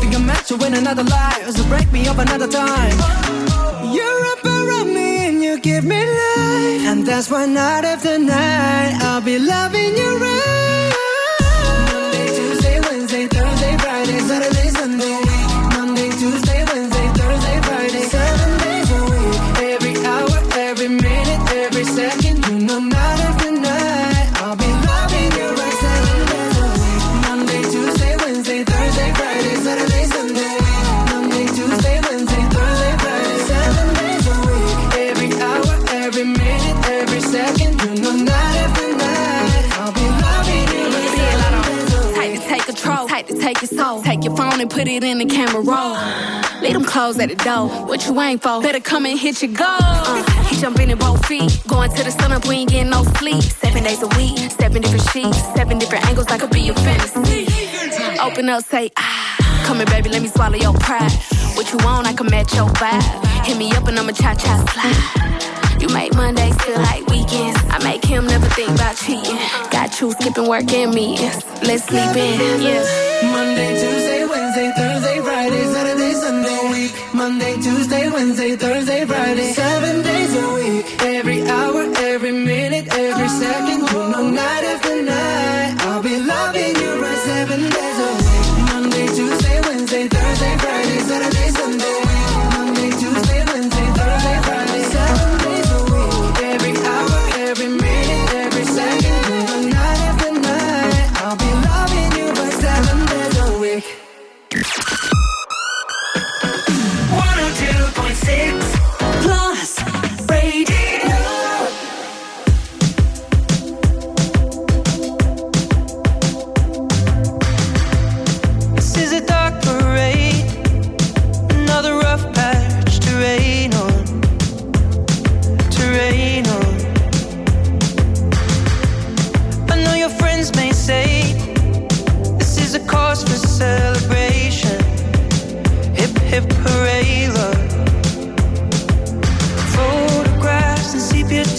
Think I'm meant to win another life. So break me up another time. You're up around me and you give me life. And that's why night after night I'll be loving you right. To take your soul. Take your phone and put it in the camera roll. Leave them clothes at the door. What you ain't for? Better come and hit your goal. Uh, he jumping in both feet. Going to the sun up, we ain't getting no sleep. Seven days a week, seven different sheets, seven different angles. I could be your fantasy. Open up, say ah. Come here, baby, let me swallow your pride. What you want, I can match your vibe. Hit me up and I'ma cha cha slide. You make Mondays feel like weekends. I make him never think about cheating. Got you skipping work and meetings. Let's sleep in, yeah. Monday, Tuesday, Wednesday, Thursday, Friday, Saturday, Sunday. Week. Monday, Tuesday, Wednesday, Thursday,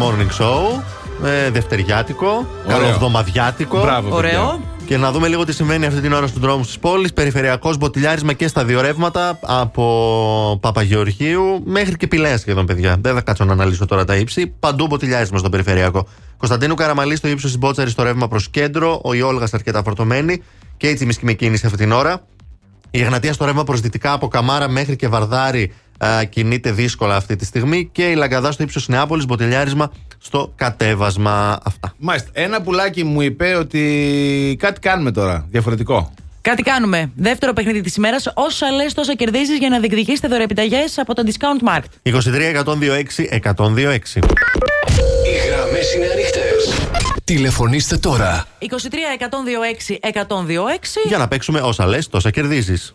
Morning Show. Ε, δευτεριάτικο, καλοβδομαδιάτικο. Μπράβο, Ωραίο. Και να δούμε λίγο τι συμβαίνει αυτή την ώρα στους δρόμους της πόλης. Περιφερειακός μποτιλιάρισμα και στα δύο ρεύματα από Παπαγεωργίου μέχρι και Πηλαία σχεδόν, παιδιά. Δεν θα κάτσω να αναλύσω τώρα τα ύψη. Παντού μποτιλιάρισμα στο περιφερειακό. Κωνσταντίνου Καραμαλή στο ύψος της Μπότσαρης στο ρεύμα προς κέντρο. Ο Ιόλγας αρκετά φορτωμένη. Και έτσι μισή με κίνηση αυτή την ώρα. Η Εγνατία στο ρεύμα προς δυτικά από Καμάρα μέχρι και Βαρδάρη α, κινείται δύσκολα αυτή τη στιγμή και η Λαγκαδά στο ύψος Νεάπολης, μποτελιάρισμα στο κατέβασμα. Αυτά. Μάλιστα. Ένα πουλάκι μου είπε ότι κάτι κάνουμε τώρα. Διαφορετικό. Κάτι κάνουμε. Δεύτερο παιχνίδι της ημέρας. Όσα λες, τόσα κερδίζεις για να διεκδικήσετε δωρεοπιταγέ από το Discount Market. 23 126 126. Οι γραμμές είναι ανοιχτές. Τηλεφωνήστε τώρα. 23 126 126. Για να παίξουμε όσα λες, τόσα κερδίζεις.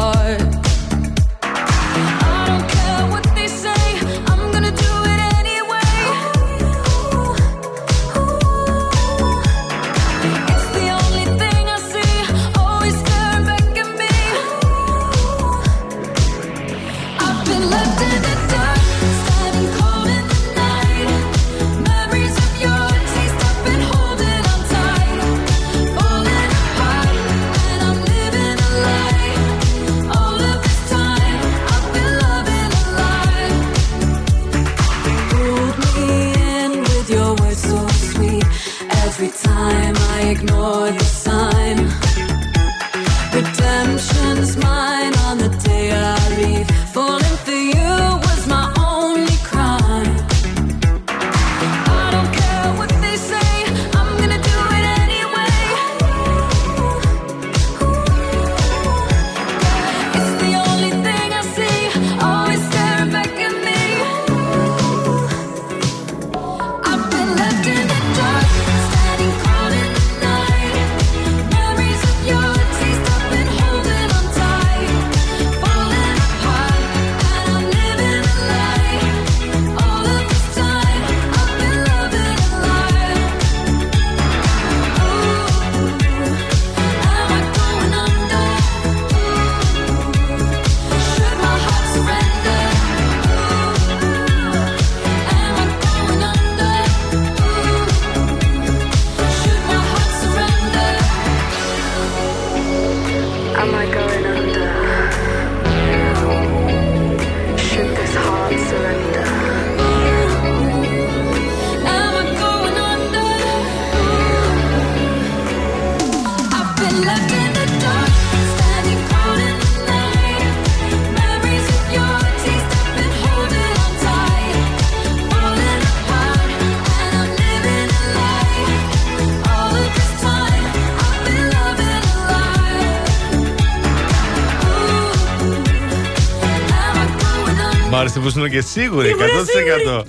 Μ' άρεσε που ήσουν και σίγουρη, 100%.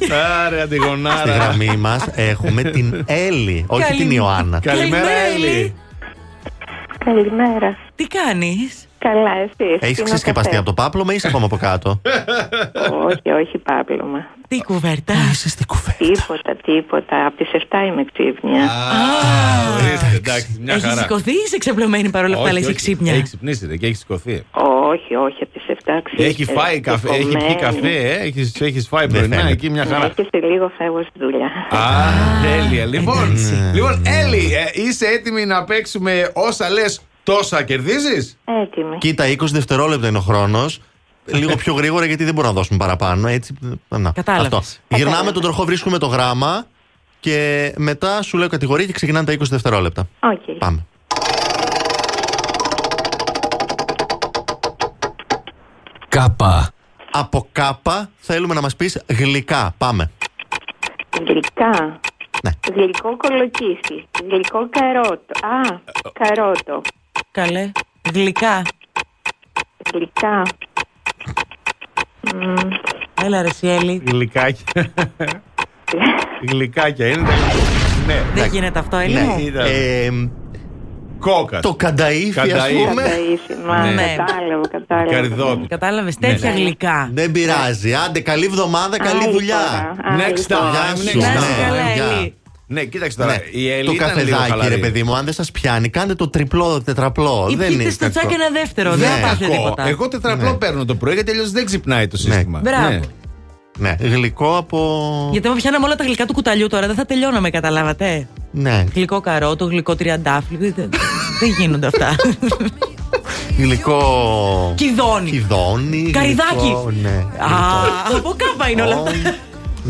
Άρε, Στη Αντιγονάρα. γραμμή μας έχουμε την Έλλη, όχι Καλη- την Ιωάννα. Καλημέρα, Έλλη. Καλημέρα. Τι κάνεις; Καλά, εσύ. Έχεις ξεσκεπαστεί από το πάπλωμα ή είσαι ακόμα από κάτω; όχι, όχι, πάπλωμα. Τι κουβέρτα; Είσαι στην κουβέρτα. Τίποτα, τίποτα. Από τις 7 είμαι ξύπνια. Ορίστε, εντάξει, μια Έχεις χαρά. σηκωθεί ή είσαι ξεπλωμένη παρόλα αυτά, Όχι, λες όχι, ξύπνια; Έχει ξυπνήσει ρε, και έχει σηκωθεί. όχι, όχι, από τις 7 ξύπνια. Έχει φάει καφέ, έχει πιει καφέ, ε, έχεις, έχεις φάει πρωινά φαίνεται. εκεί μια χαρά. Και σε λίγο φεύγω στη δουλειά. Α, τέλεια. Λοιπόν, λοιπόν Έλλη, ε, είσαι έτοιμη να παίξουμε όσα λες τόσα κερδίζεις; Έτοιμη. Κοίτα, 20 δευτερόλεπτα είναι ο χρόνος. Λίγο πιο γρήγορα γιατί δεν μπορούμε να δώσουμε παραπάνω. Έτσι, να, Κατάλαβες. αυτό. Γυρνάμε τον τροχό, βρίσκουμε το γράμμα και μετά σου λέω κατηγορία και ξεκινάνε τα 20 δευτερόλεπτα. Οκ. Πάμε. Κάπα. Από κάπα θέλουμε να μας πεις γλυκά. Πάμε. Γλυκά. Ναι. Γλυκό κολοκύθι. Γλυκό καρότο. Α, καρότο. Καλέ. Γλυκά. Γλυκά. Μμ, Έλα ρε Σιέλη. Γλυκάκια. Γλυκάκια είναι. Ναι, Δεν γίνεται αυτό, Έλλη μου. ήταν. Ε, Κόκας. το κανταήφι, ας Κανταήφι. πούμε. Κανταήφι. Μα Ναι. κατάλαβα, κατάλαβα. Καριδότη. Κατάλαβες τέτοια Ναι. γλυκά. Δεν πειράζει. Άντε, καλή εβδομάδα, καλή Άλλη δουλειά. φορά, άλλη Next φορά. time, Γεια next σου. Να είσαι Ναι, καλά, γεια. Έλλη. Ναι, κοίταξε τώρα. Ναι. Η Έλλη Το ήταν λίγο καφεδάκι, χαλαρή. ρε παιδί μου, αν δεν σας πιάνει, κάντε το τριπλό, το τετραπλό. Ή δεν πείτε είναι στο κακό. τσάκι ένα δεύτερο. Ναι. Δεν θα πάθετε Κακό. τίποτα. Εγώ τετραπλό Ναι. παίρνω το πρωί γιατί αλλιώς δεν ξυπνάει το σύστημα. Μπράβο. Ναι. Ναι, γλυκό από. Γιατί άμα πιάναμε όλα τα γλυκά του κουταλιού τώρα, δεν θα τελειώναμε, καταλάβατε. Ναι, Γλυκό καρότο, γλυκό τριαντάφυλλο. Δεν, δεν- δεν γίνονται αυτά. γλυκό. Κιδόνι. Κιδόνι. Καρυδάκι. γλυκό, Ναι. Α, από κάπα είναι όλα αυτά;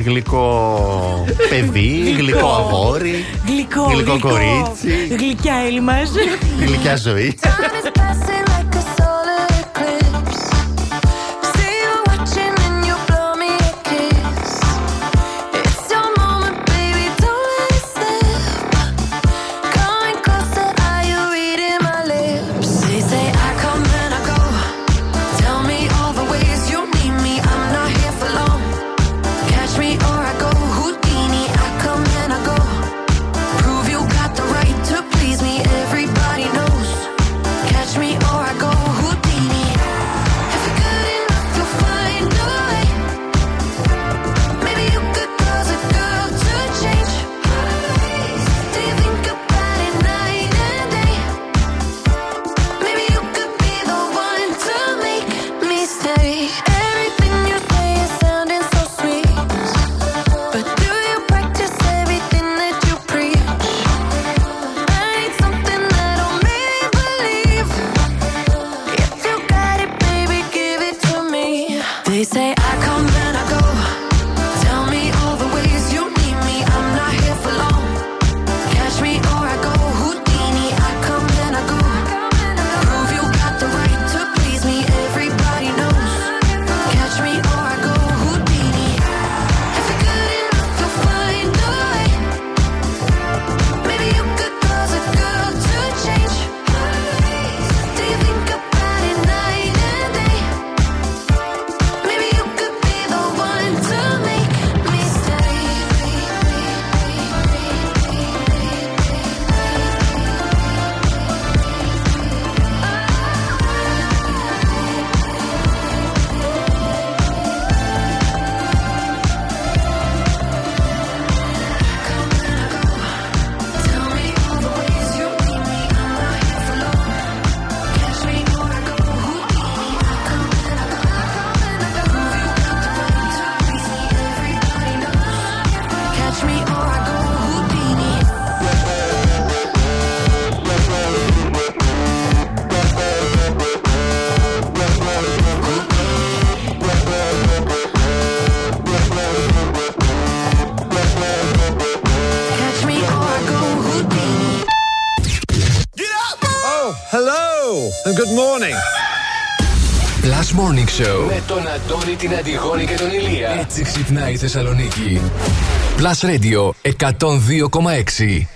Γλυκό παιδί, γλυκό αγόρι, Γλυκό, γλυκό κορίτσι, Γλυκιά Έλλη μας. γλυκιά ζωή. Morning Show με τον Αντώνη, την Αντιγόνη και τον Ηλία. Έτσι ξυπνάει η Θεσσαλονίκη. Plus Radio 102,6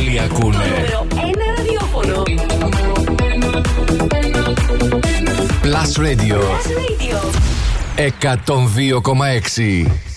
όλοι ακούνε. Ένα ραδιόφωνο. Plus Radio. Plus Radio. 102,6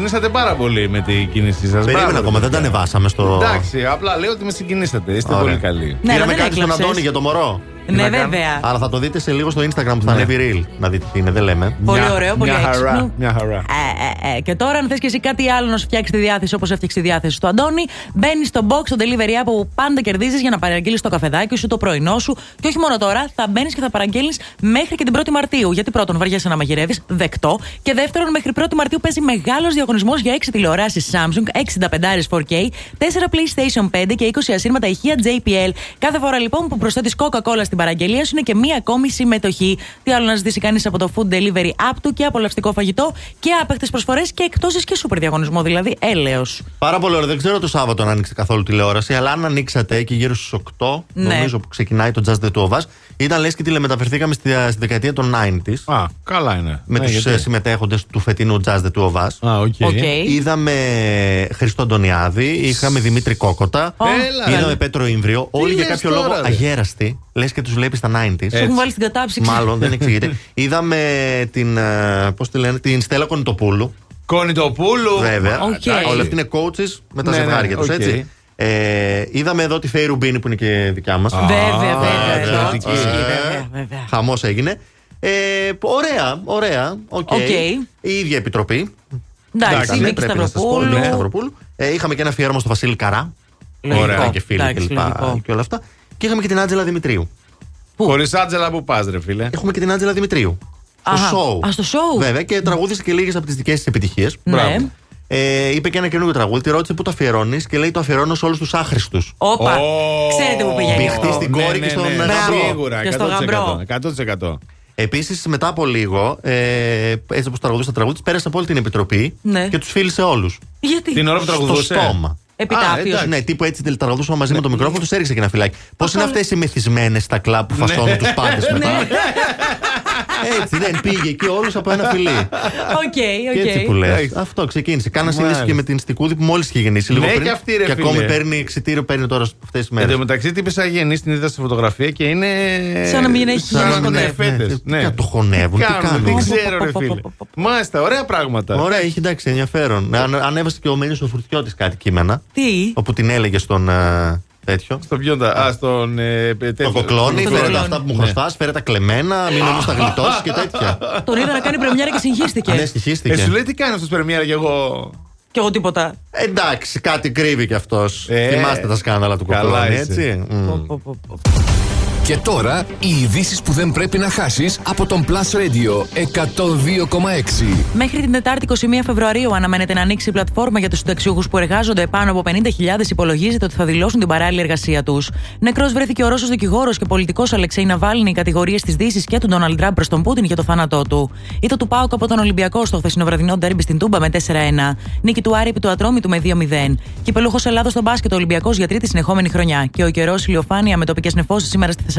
συγκινήσατε πάρα πολύ με την κίνησή σας. Περίμενα ακόμα, δεν τα ανεβάσαμε στο. Εντάξει, απλά λέω ότι με συγκινήσατε. Είστε Ωραία. πολύ καλοί. Ναι, Πήραμε αλλά δεν κάτι στον έκλαψες. Αντώνη για το μωρό. Ναι, να κάνω; βέβαια. Αλλά θα το δείτε σε λίγο στο Instagram που θα Ναι. ανέβει reel. Να δείτε τι είναι, δεν λέμε. Πολύ Μια- ωραίο, πολύ μια χαρά, έξυπνο. Μια χαρά. Ε, ε, ε. Και τώρα, αν θες και εσύ κάτι άλλο να σου φτιάξει τη διάθεση όπως έφτιαξε τη διάθεση του Αντώνη, μπαίνεις στο box, στο delivery app που πάντα κερδίζεις για να παραγγείλεις το καφεδάκι σου, το πρωινό σου. Και όχι μόνο τώρα, θα μπαίνεις και θα παραγγέλνεις μέχρι και την 1η Μαρτίου. Γιατί πρώτον, βαριέσαι να μαγειρεύεις, δεκτό. Και δεύτερον, μέχρι 1η Μαρτίου παίζει μεγάλος διαγωνισμός για 6 τηλεοράσεις Samsung, 65 4K, 4 PlayStation 5 και 20 ασύρματα ηχεία JBL. Κάθε φορά λοιπόν που προσθέτεις Coca-Cola στην παραγγελία σου είναι και μία ακόμη συμμετοχή. Τι άλλο να ζητήσει κανείς από το food delivery app του και απολαυστικό φαγητό και άπαιχτες προσφορές και εκπτώσεις και σούπερ διαγωνισμό. Δηλαδή έλεος. Πάρα πολύ ωραία. Δεν ξέρω το Σάββατο αν άνοιξε καθόλου τηλεόραση, αλλά αν ανοίξατε εκεί γύρω στις 8, Ναι. νομίζω που ξεκινάει το Just the Two of Us, ήταν λες και τηλεμεταφερθήκαμε στη, στη δεκαετία των 90s. Α, καλά είναι. Με Ναι, τους γιατί; συμμετέχοντες του φετινού Just the Two of Us. Α, OK. OK. Είδαμε Χριστό Αντωνιάδη, είχαμε Δημήτρη Κόκοτα, Έλα, είδαμε ρε. Πέτρο Ίμβριο. Όλοι για λες κάποιο τώρα, λόγο ρε. αγέραστοι. Λες και τους βλέπεις στα 90s. Σου έχουν βάλει στην κατάψυξη. Μάλλον δεν εξηγείται. είδαμε την. ε, Πώς τη λένε, την Στέλλα Κονιτοπούλου. Κονιτοπούλου. Βέβαια. Μα, εντάξει. Όλα αυτοί είναι coaches με τα Ναι, ναι, ζευγάρια τους, οκ. έτσι. Ε, είδαμε εδώ τη Φέη Ρουμπίνη που είναι και δικιά μας. Βέβαια, βέβαια. εδώ. εξαιρετική. Ισχύει, βέβαια, βέβαια. Χαμός έγινε. Ε, ωραία, ωραία. OK. OK. Η ίδια επιτροπή. Εντάξει, Ήταν, η Βίκη πρέπει να σας πω, η Σταυροπούλου. Βίκη Σταυροπούλου. Ε, είχαμε και ένα αφιέρωμα στο Βασίλη Καρρά. Λογικό. Ωραία και φίλοι Εντάξει, και, λογικό. λοιπά, και όλα αυτά. Και είχαμε και την Άντζελα Δημητρίου. Χωρίς Άντζελα που πας, ρε φίλε. Έχουμε και την Άντζελα Δημητρίου. Στο Αχα. show. Α, στο show. Βέβαια και τραγούδησε και λίγες από τις δικές της επιτυχίες. Ναι. Ε, είπε και ένα καινούργιο τραγούδι, τη ρώτησε πού το αφιερώνεις; και λέει το αφιερώνω σε όλους τους άχρηστους. Όπα. Ω, Ξέρετε που πηγαίνει. Μπηχτή αυτό. στην κόρη και στον γαμπρό. Σίγουρα, Και στο γαμπρό. 100%. 100%. Επίσης, μετά από λίγο, ε, έτσι όπως τραγουδούσε το τραγούδι, της, πέρασε από όλη την επιτροπή Ναι. και τους φίλησε όλους. Γιατί; Την ώρα που Στο τραγουδούσε. στόμα. Επιτάφιο. Α, ναι, τύπου έτσι τραγουδούσαμε μαζί με το μικρόφωνο, τους έριξε και ένα φιλάκι. Πώς είναι αυτές οι μεθυσμένες στα κλαμπ που φασώνουν τους πάντες μετά; Έτσι δεν πήγε εκεί όλους από ένα φιλί. Οκ, Και έτσι που οκ. λες. Εντάξει. Αυτό ξεκίνησε. Κάνα Μάλιστα. συνήθως και με την Στικούδη που μόλις είχε γεννήσει λίγο Ναι, πριν. και αυτή, ρε και φίλε. ακόμη παίρνει εξητήριο, παίρνει τώρα αυτές τις Εν μέρες. τω μεταξύ, τι πήσα γεννής την είδα στη φωτογραφία και είναι. Σαν να μην έχει Σαν να γεννήσει μην ποτέ. είναι φέτες. Ναι, τι το χωνεύουν, τι κάνουν. Δεν ξέρω, ρε φίλε. Μάλιστα, ωραία πράγματα. Ωραία, είχε εντάξει ενδιαφέρον. Αν, ανέβασε και ο Μένιο ο Φουρτιώτης κάτι κείμενα. Τι; Όπου την έλεγε στον ε, τέτοιο. Στο ποιον τα. Α, στον. ε, Το τέτοιο. κοκλώνει, Στον φέρε τα κοκλώνη. αυτά που μου Ναι. χρωστά, φέρε τα κλεμμένα, μην όμως τα γλιτώσεις και τέτοια. Τον είδα να κάνει πρεμιέρα και Ναι, συγχύστηκε. στοιχίστηκε. Ε, σου λέει τι κάνει αυτός πρεμιέρα και εγώ; Κι εγώ τίποτα. Εντάξει, κάτι κρύβει κι αυτός. Ε, Θυμάστε τα σκάνδαλα του καλά Κοκλώνη, είσαι. έτσι. Μμ. Πω, πω, πω. Και τώρα οι ειδήσεις που δεν πρέπει να χάσεις από τον Plus Radio 102,6. Μέχρι την Τετάρτη 21 Φεβρουαρίου αναμένεται να ανοίξει η πλατφόρμα για τους συνταξιούχους που εργάζονται πάνω από 50.000. Υπολογίζεται ότι θα δηλώσουν την παράλληλη εργασία τους. Νεκρός βρέθηκε ο Ρώσος δικηγόρος και πολιτικός Αλεξέη Ναβάλνη. Οι κατηγορίες της Δύσης και του Ντόναλντ Τραμπ προς τον Πούτιν για το θάνατό του. Ήτο του Πάουκ από τον Ολυμπιακό στο χθεσινό βραδινό ντέρμπι στην Τούμπα με 4-1. Νίκη του Άρη επί του Ατρόμητου με 2-0. Κυπελούχος Ελλάδος στο μπάσκετ ο Ολυμπιακός για τρίτη συνεχόμενη χρονιά. Και ο καιρός ηλιοφάνεια με τοπικές νεφώσεις σήμερα στη Θεσσαλονίκη.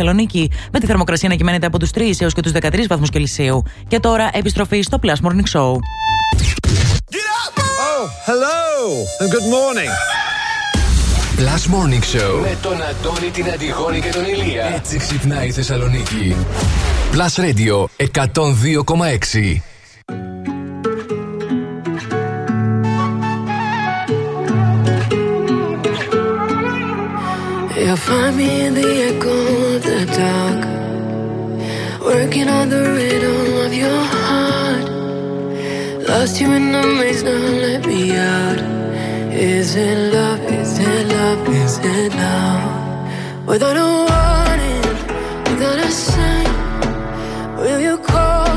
Με τη θερμοκρασία να κυμαίνεται από τους 3 έως και τους 13 βαθμούς Κελσίου. Και τώρα επιστροφή στο Plus Morning Show. Oh, hello and good morning. Plus Morning Show με τον Αντώνη, την Αντιγόνη και τον Ηλία. Έτσι ξυπνάει η Θεσσαλονίκη. Plus Radio 102,6. You'll find me in the echo of the dark, working on the rhythm of your heart. Lost you in the maze, now let me out. Is it love? Is it love? Is it love? Without a warning, without a sign, will you call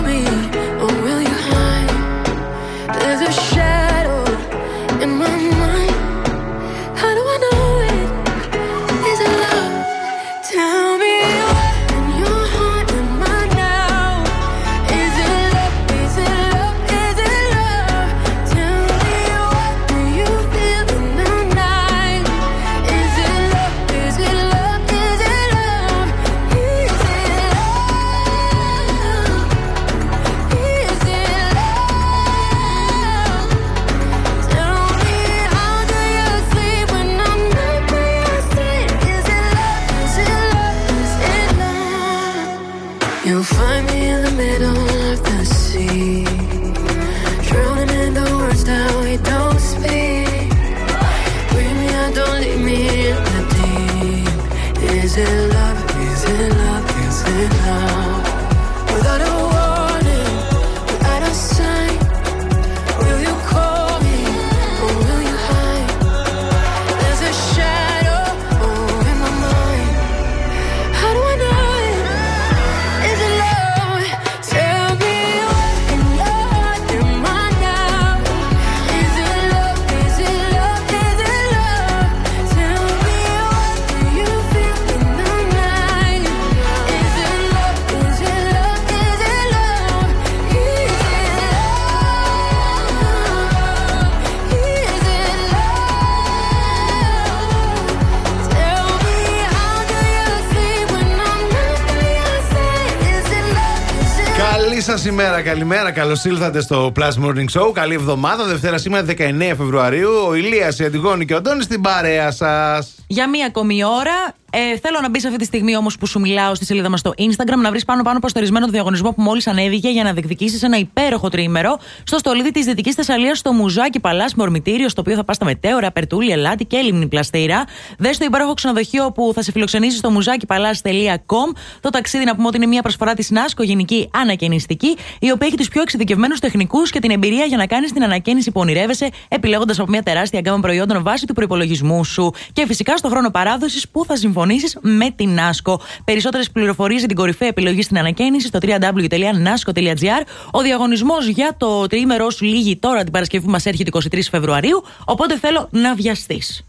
σας ημέρα, καλημέρα. Καλώς ήλθατε στο Plus Morning Show. Καλή εβδομάδα. Δευτέρα σήμερα 19 Φεβρουαρίου. Ο Ηλίας, η Αντιγόνη και ο Αντώνης στην παρέα σας. Για μία ακόμη ώρα. Ε, θέλω να μπει αυτή τη στιγμή όμως που σου μιλάω στη σελίδα μας στο Instagram να βρεις πάνω-πάνω ποστορισμένο το διαγωνισμό που μόλις ανέβηκε για να διεκδικήσεις ένα υπέροχο τρίμερο στο στολίδι της Δυτικής Θεσσαλίας στο Μουζάκι Παλάς με ορμητήριο, στο οποίο θα πας στα μετέωρα, Περτούλη, Ελάτη και Λίμνη Πλαστήρα. Δες το υπέροχο ξενοδοχείο που θα σε φιλοξενήσει στο μουζάκιπαλά.com. Το ταξίδι να πούμε ότι είναι μια προσφορά της ΝΑΣΚΟ Γενική Ανακαινιστική, η οποία έχει τους πιο εξειδικευμένους τεχνικούς και την εμπειρία για να κάνεις την ανακαίνιση που ονειρεύεσαι, επιλέγοντας από μια τεράστια γκάμα προϊόντων βάσει του προπολογισμού σου. Και φυσικά στο χρόνο παράδοσης που θα συμφωνήσεις με την ΝΑΣΚΟ. Περισσότερες πληροφορίες για την κορυφαία επιλογή στην ανακαίνιση στο www.nasco.gr. Ο διαγωνισμός για το τριήμερό σου λύγει τώρα την Παρασκευή που μας έρχεται 23 Φεβρουαρίου. Οπότε θέλω να βιαστείς.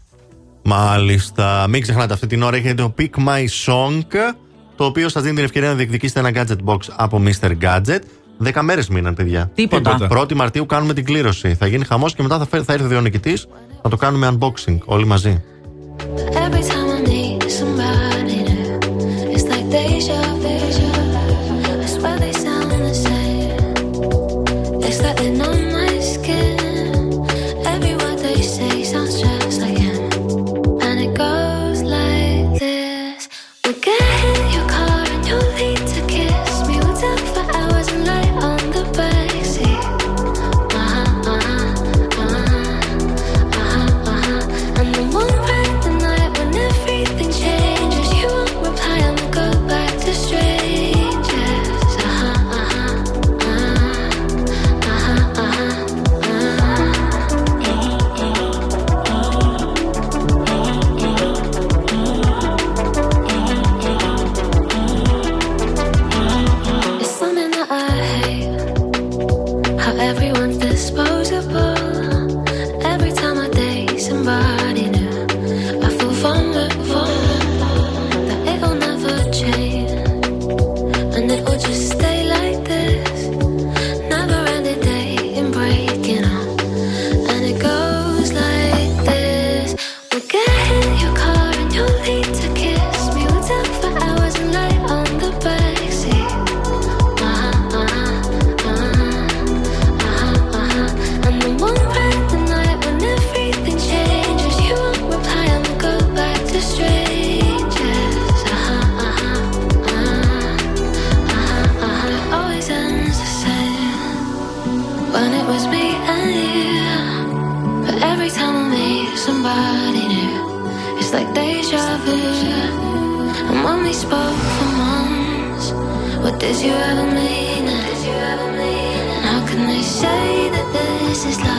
Μάλιστα. Μην ξεχνάτε αυτή την ώρα έχετε το Pick My Song, το οποίο σας δίνει την ευκαιρία να διεκδικήσετε ένα gadget box από Mr. Gadget. Δέκα μέρες μείναν, παιδιά. Τίποτα. 1η Μαρτίου κάνουμε την κλήρωση. Θα γίνει χαμός και μετά θα, φέρει, θα έρθει ο νικητή να το κάνουμε unboxing όλοι μαζί. Every time I meet somebody new, it's like deja did you ever mean? And how can they say that this is love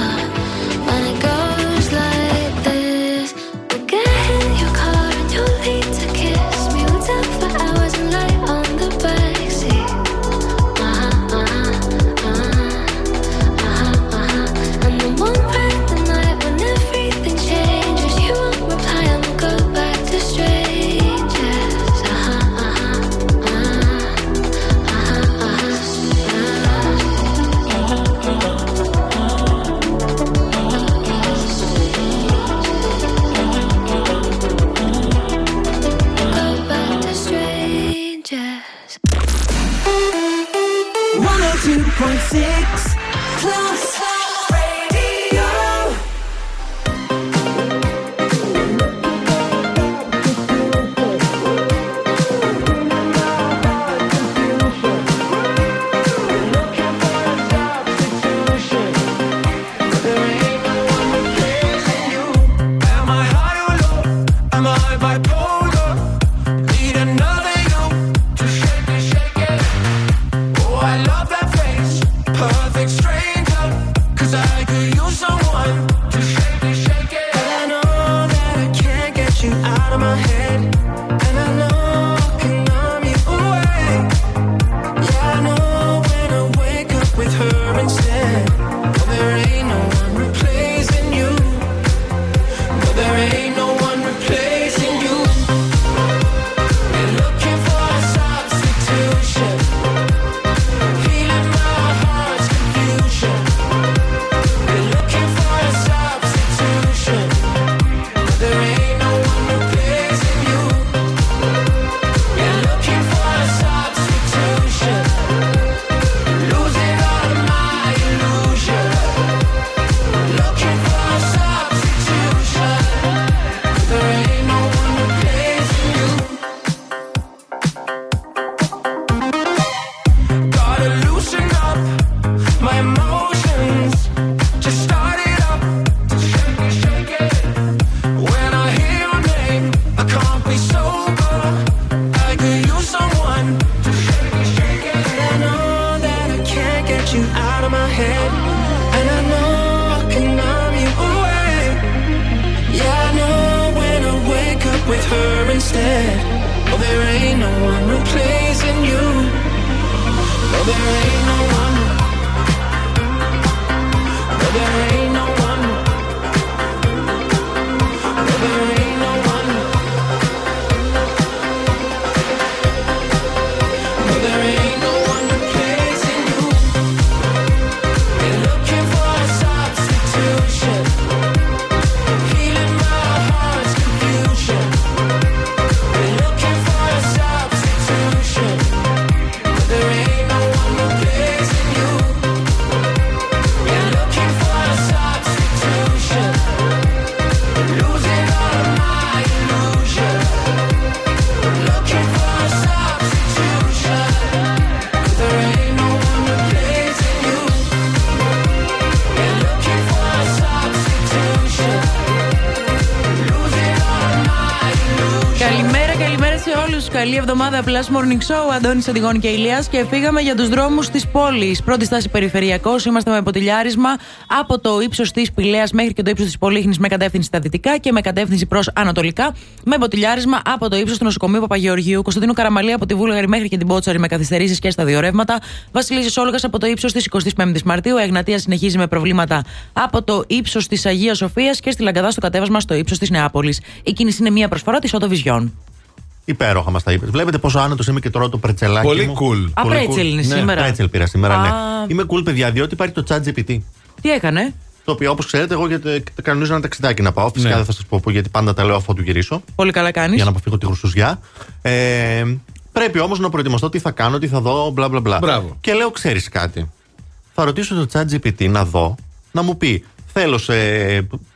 Plus Morning Show. Αντώνης Αντιγόνη και Ηλίας. Και φύγαμε για τους δρόμους της πόλης. Πρώτη στάση περιφερειακός. Είμαστε με ποτηλιάρισμα από το ύψος της Πηλαίας μέχρι και το ύψος της Πολύχνης με κατεύθυνση στα δυτικά και με κατεύθυνση προς ανατολικά. Με ποτηλιάρισμα από το ύψος του νοσοκομείου Παπαγεωργίου. Κωνσταντίνου Καραμαλή από τη Βούλγαρη μέχρι και την Πότσαρη με καθυστερήσεις και στα δύο ρεύματα. Βασιλίζη Όλγας από το ύψος της 25η Μαρτίου. Εγνατία συνεχίζει με προβλήματα από το ύψος της Αγίας Σοφίας και στη Λαγκαδά στο κατέβασμα στο ύψος της Νεάπολης. Η κίνηση είναι μία προσφορά της Ότοβιζιόν. Υπέροχα μας τα είπες. Βλέπετε πόσο άνετος είμαι και τώρα το πρετσελάκι. Πολύ μου. cool. Α, Πολύ πρέτσελ cool. είναι Ναι, σήμερα. πρέτσελ πήρα σήμερα, ναι. Α. Είμαι cool, παιδιά, διότι υπάρχει το chat GPT. Τι έκανε; Το οποίο, όπως ξέρετε, εγώ γιατί κανονίζω ένα ταξιδάκι να πάω. Φυσικά Ναι. δεν θα σας πω πού, γιατί πάντα τα λέω αφού του γυρίσω. Πολύ καλά κάνεις. Για να αποφύγω τη γρουσουζιά. Ε, πρέπει όμως να προετοιμαστώ τι θα κάνω, τι θα δω, μπλα μπλα μπλα. Μπράβο. Και λέω, ξέρεις κάτι. Θα ρωτήσω το chat GPT να δω, να μου πει. Θέλω σε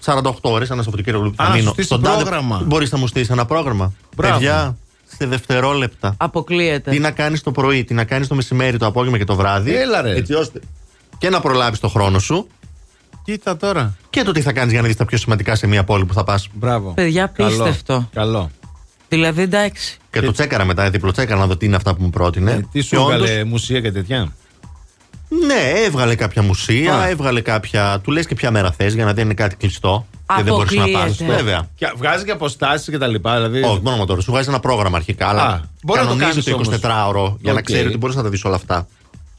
48 ώρες, ένα Σαββατοκύριακο που Α, θα σου μείνω. στήσει πρόγραμμα. Μπορείς να μου στήσει ένα πρόγραμμα. Μπράβο. Παιδιά, σε δευτερόλεπτα. Αποκλείεται. Τι να κάνεις το πρωί, τι να κάνεις το μεσημέρι, το απόγευμα και το βράδυ. Έλα, ρε. Έτσι ώστε και να προλάβεις το χρόνο σου Κοίτα τώρα. και το τι θα κάνεις για να δεις τα πιο σημαντικά σε μια πόλη που θα πας. Μπράβο. Παιδιά, Καλό. πίστευτο. Καλό. Δηλαδή, εντάξει. Και, το τσέκαρα μετά, διπλοτσέκαρα να δω τι είναι αυτά που μου πρότεινε. Ε, τι Και σου όντως, έβγαλε μουσεία και τέτοια; Ναι, έβγαλε κάποια μουσεία, Α. έβγαλε κάποια. Του λες και ποια μέρα θες για να δεν είναι κάτι κλειστό. Και δεν μπορείς να πας. Αποκλείεται. Βέβαια. Και βγάζεις και αποστάσεις και τα λοιπά. Δηλαδή. Όχι, μόνο τώρα. Σου βγάζει ένα πρόγραμμα αρχικά. Αλλά Α, μπορεί να το κανονίζεις κάνεις το 24ωρο για να Οκ. ξέρει ότι μπορείς να τα δεις όλα αυτά.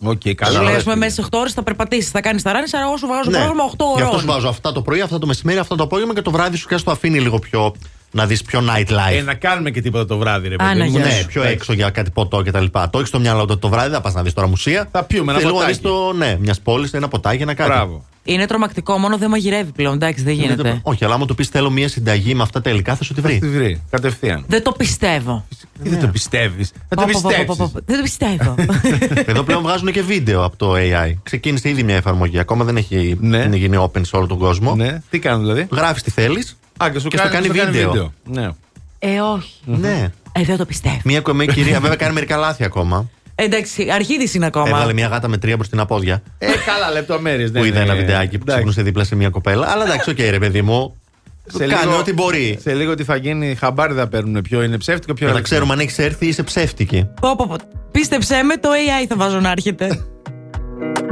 Οκ, Σου καλά. λέει, ωραία, ας πούμε, φίλε. μέσα σε 8 ώρες θα περπατήσεις, θα κάνεις τα running, άρα εγώ σου βγάζω Ναι. πρόγραμμα 8 Γι' αυτό σου ώρων. βάζω αυτά το πρωί, αυτά το μεσημέρι, αυτά το απόγευμα και το βράδυ σου και το αφήνει λίγο πιο. να δεις πιο nightlife. Ε, να κάνουμε και τίποτα το βράδυ, ρε Α, παιδί να μου. γεια ναι, σου. πιο έξω για κάτι ποτό κτλ. Το έχεις στο μυαλό ότι το βράδυ δεν θα πας να δεις τώρα μουσεία. Θα πιούμε ένα Θέλει λίγο να ποτάκι. δει το. Ναι, μιας πόλης, ένα ποτάκι, ένα κάτι. Μπράβο. Είναι τρομακτικό, μόνο δεν μαγειρεύει πλέον. Εντάξει, δεν γίνεται. Όχι, αλλά άμα του πεις θέλω μια συνταγή με αυτά τα υλικά, θα σου τη βρει. Τη βρει. Κατευθείαν. Δεν το πιστεύω. Τι δεν το πιστεύεις. Θα το Πω, πω, πω, πω, πω, πιστέψεις. πω. Δεν το πιστεύω. Εδώ πλέον βγάζουν και βίντεο από το AI. Ξεκίνησε ήδη μια εφαρμογή. Ακόμα δεν έχει Ναι. είναι γίνει open σε όλο τον κόσμο. Ναι, τι κάνουν δηλαδή; Γράφεις τι θέλεις. Α, και σου Και στο κάνει, κάνει σου βίντεο. Ναι. ε, όχι. Ναι. Ε, δεν το πιστεύω. Μια κομμένη κυρία, βέβαια κάνει μερικά λάθη ακόμα. Εντάξει, αρχή τη είναι ακόμα. Έβγαλε μια γάτα με τρία μπροστινά πόδια. Ε, καλά, λεπτομέρειες. που είδα ένα βιντεάκι που ξύπνησε δίπλα σε μια κοπέλα. Αλλά εντάξει, οκ, ρε παιδί μου. Κάνει ό,τι μπορεί. Σε λίγο τι θα γίνει, χαμπάρι θα παίρνουν ποιο είναι ψεύτικο, ποιο Για να αληθινό. ξέρουμε αν έχεις έρθει ή είσαι ψεύτικη. Πω, πω, πω. Πίστεψέ με, το AI θα βάζω να έρχεται.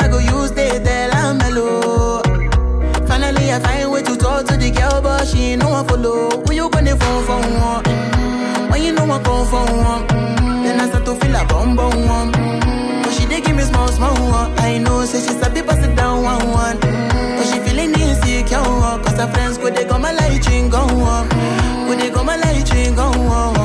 I go use the tell I'm mellow. Finally, I find way to talk to the girl, but she ain't no one follow. When you gonna phone for one? Mm-hmm. When you know I come for one? Mm-hmm. Then I start to feel a bum bum one. Mm-hmm. But she dey give me small small one. I know, say she's a people it down one one. She feeling insecure, cause her friends go they come my light ring go on. They come my light ring go on.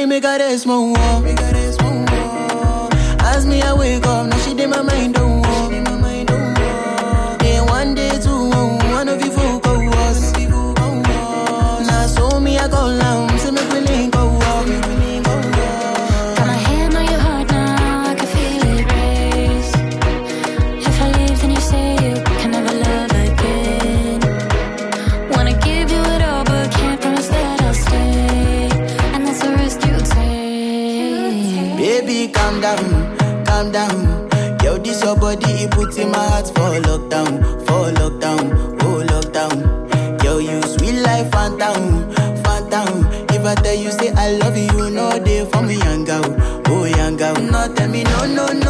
Me make I. Oh. I tell you, say I love you, no day for me, young girl. Oh, young girl, not tell me, no, no, no.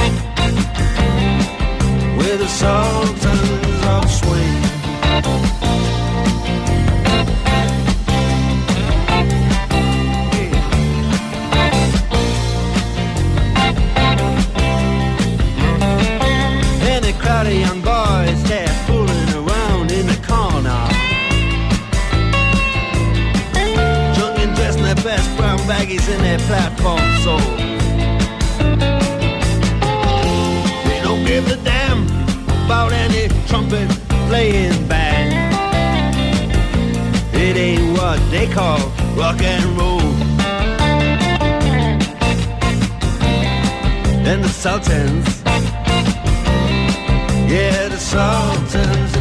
the Sultans of Swing. And a crowd of young boys there fooling around in the corner. Drunk and dressed in their best brown baggies in their platform about any trumpet playing band. It ain't what they call rock and roll. And the Sultans, yeah, the Sultans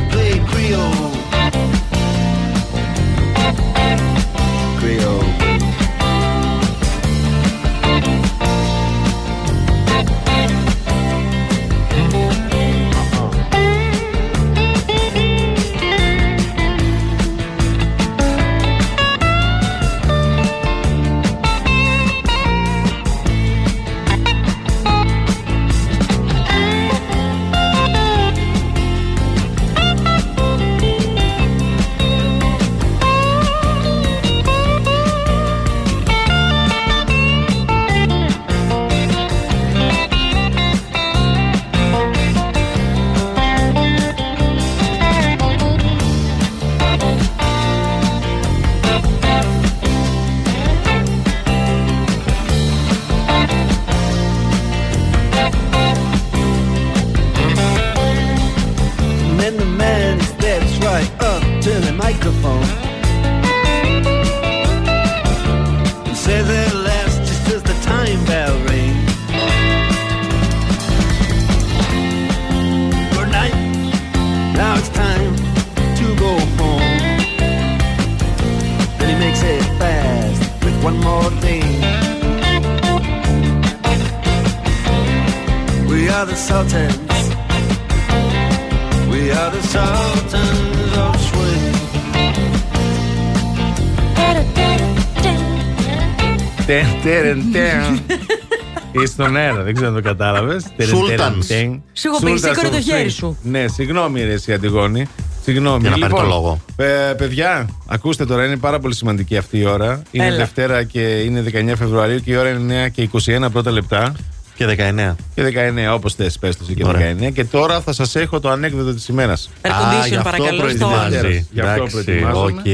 στον αέρα, δεν ξέρω αν το κατάλαβες. Σούλτανς. Σου έχω πει, σήκωνε το χέρι σου. Ναι, συγγνώμη, ρε, εσύ Αντιγόνη. Συγγνώμη. Για να πάρει Λοιπόν, το λόγο. ε, παιδιά, ακούστε τώρα, είναι πάρα πολύ σημαντική αυτή η ώρα. Είναι Έλα. Δευτέρα και είναι 19 Φεβρουαρίου και η ώρα είναι 9 και 21 πρώτα λεπτά. Και 19. Και 19, όπως θες, πες το εσύ και Ωραία. 19. Και τώρα θα σας έχω το ανέκδοτο της ημέρας. Air condition, παρακαλώ, στο προετοιμάζει. Γι' αυτό Εντάξει, προετοιμάζομαι. οκ.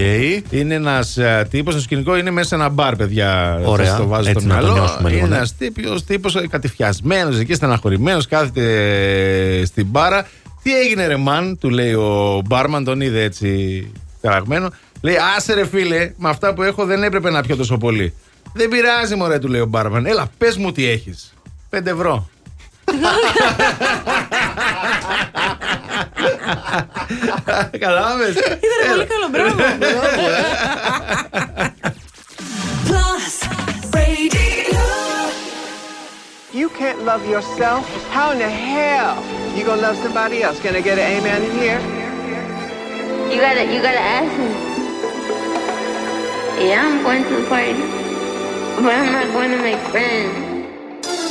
Είναι ένας τύπος, το σκηνικό είναι μέσα σε ένα μπαρ, παιδιά. Ωραία. Θα το βάζω Έτσι στο να το μυαλό. νιώσουμε λίγο, Είναι ναι. ένας τύπος κατηφιασμένος εκεί, στεναχωρημένος, κάθεται ε, στην μπάρα. Τι έγινε, ρε μαν, του λέει ο μπάρμαν, τον είδε έτσι ταραγμένο. Λέει, άσε ρε φίλε, με αυτά που έχω δεν έπρεπε να πιω τόσο πολύ. Δεν πειράζει, μωρέ, του λέει ο μπάρμαν. Έλα, πες μου τι έχεις. 5 ευρώ. Κατάλαβε. Ήταν πολύ καλό, μπράβο. Plus Radio. You can't love yourself. How in the hell you gonna love somebody else? Can I get an amen in here? You gotta, you gotta ask him. Yeah, I'm going to the party, but I'm not going to make friends.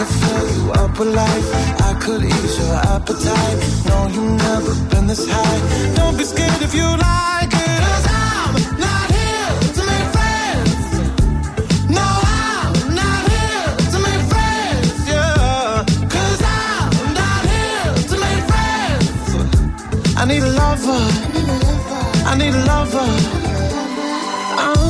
could fill you up with life. I could ease your appetite. No, you've never been this high. Don't be scared if you like it. 'Cause I'm not here to make friends. No, I'm not here to make friends. Yeah. 'Cause I'm not here to make friends. I need a lover. I need a lover.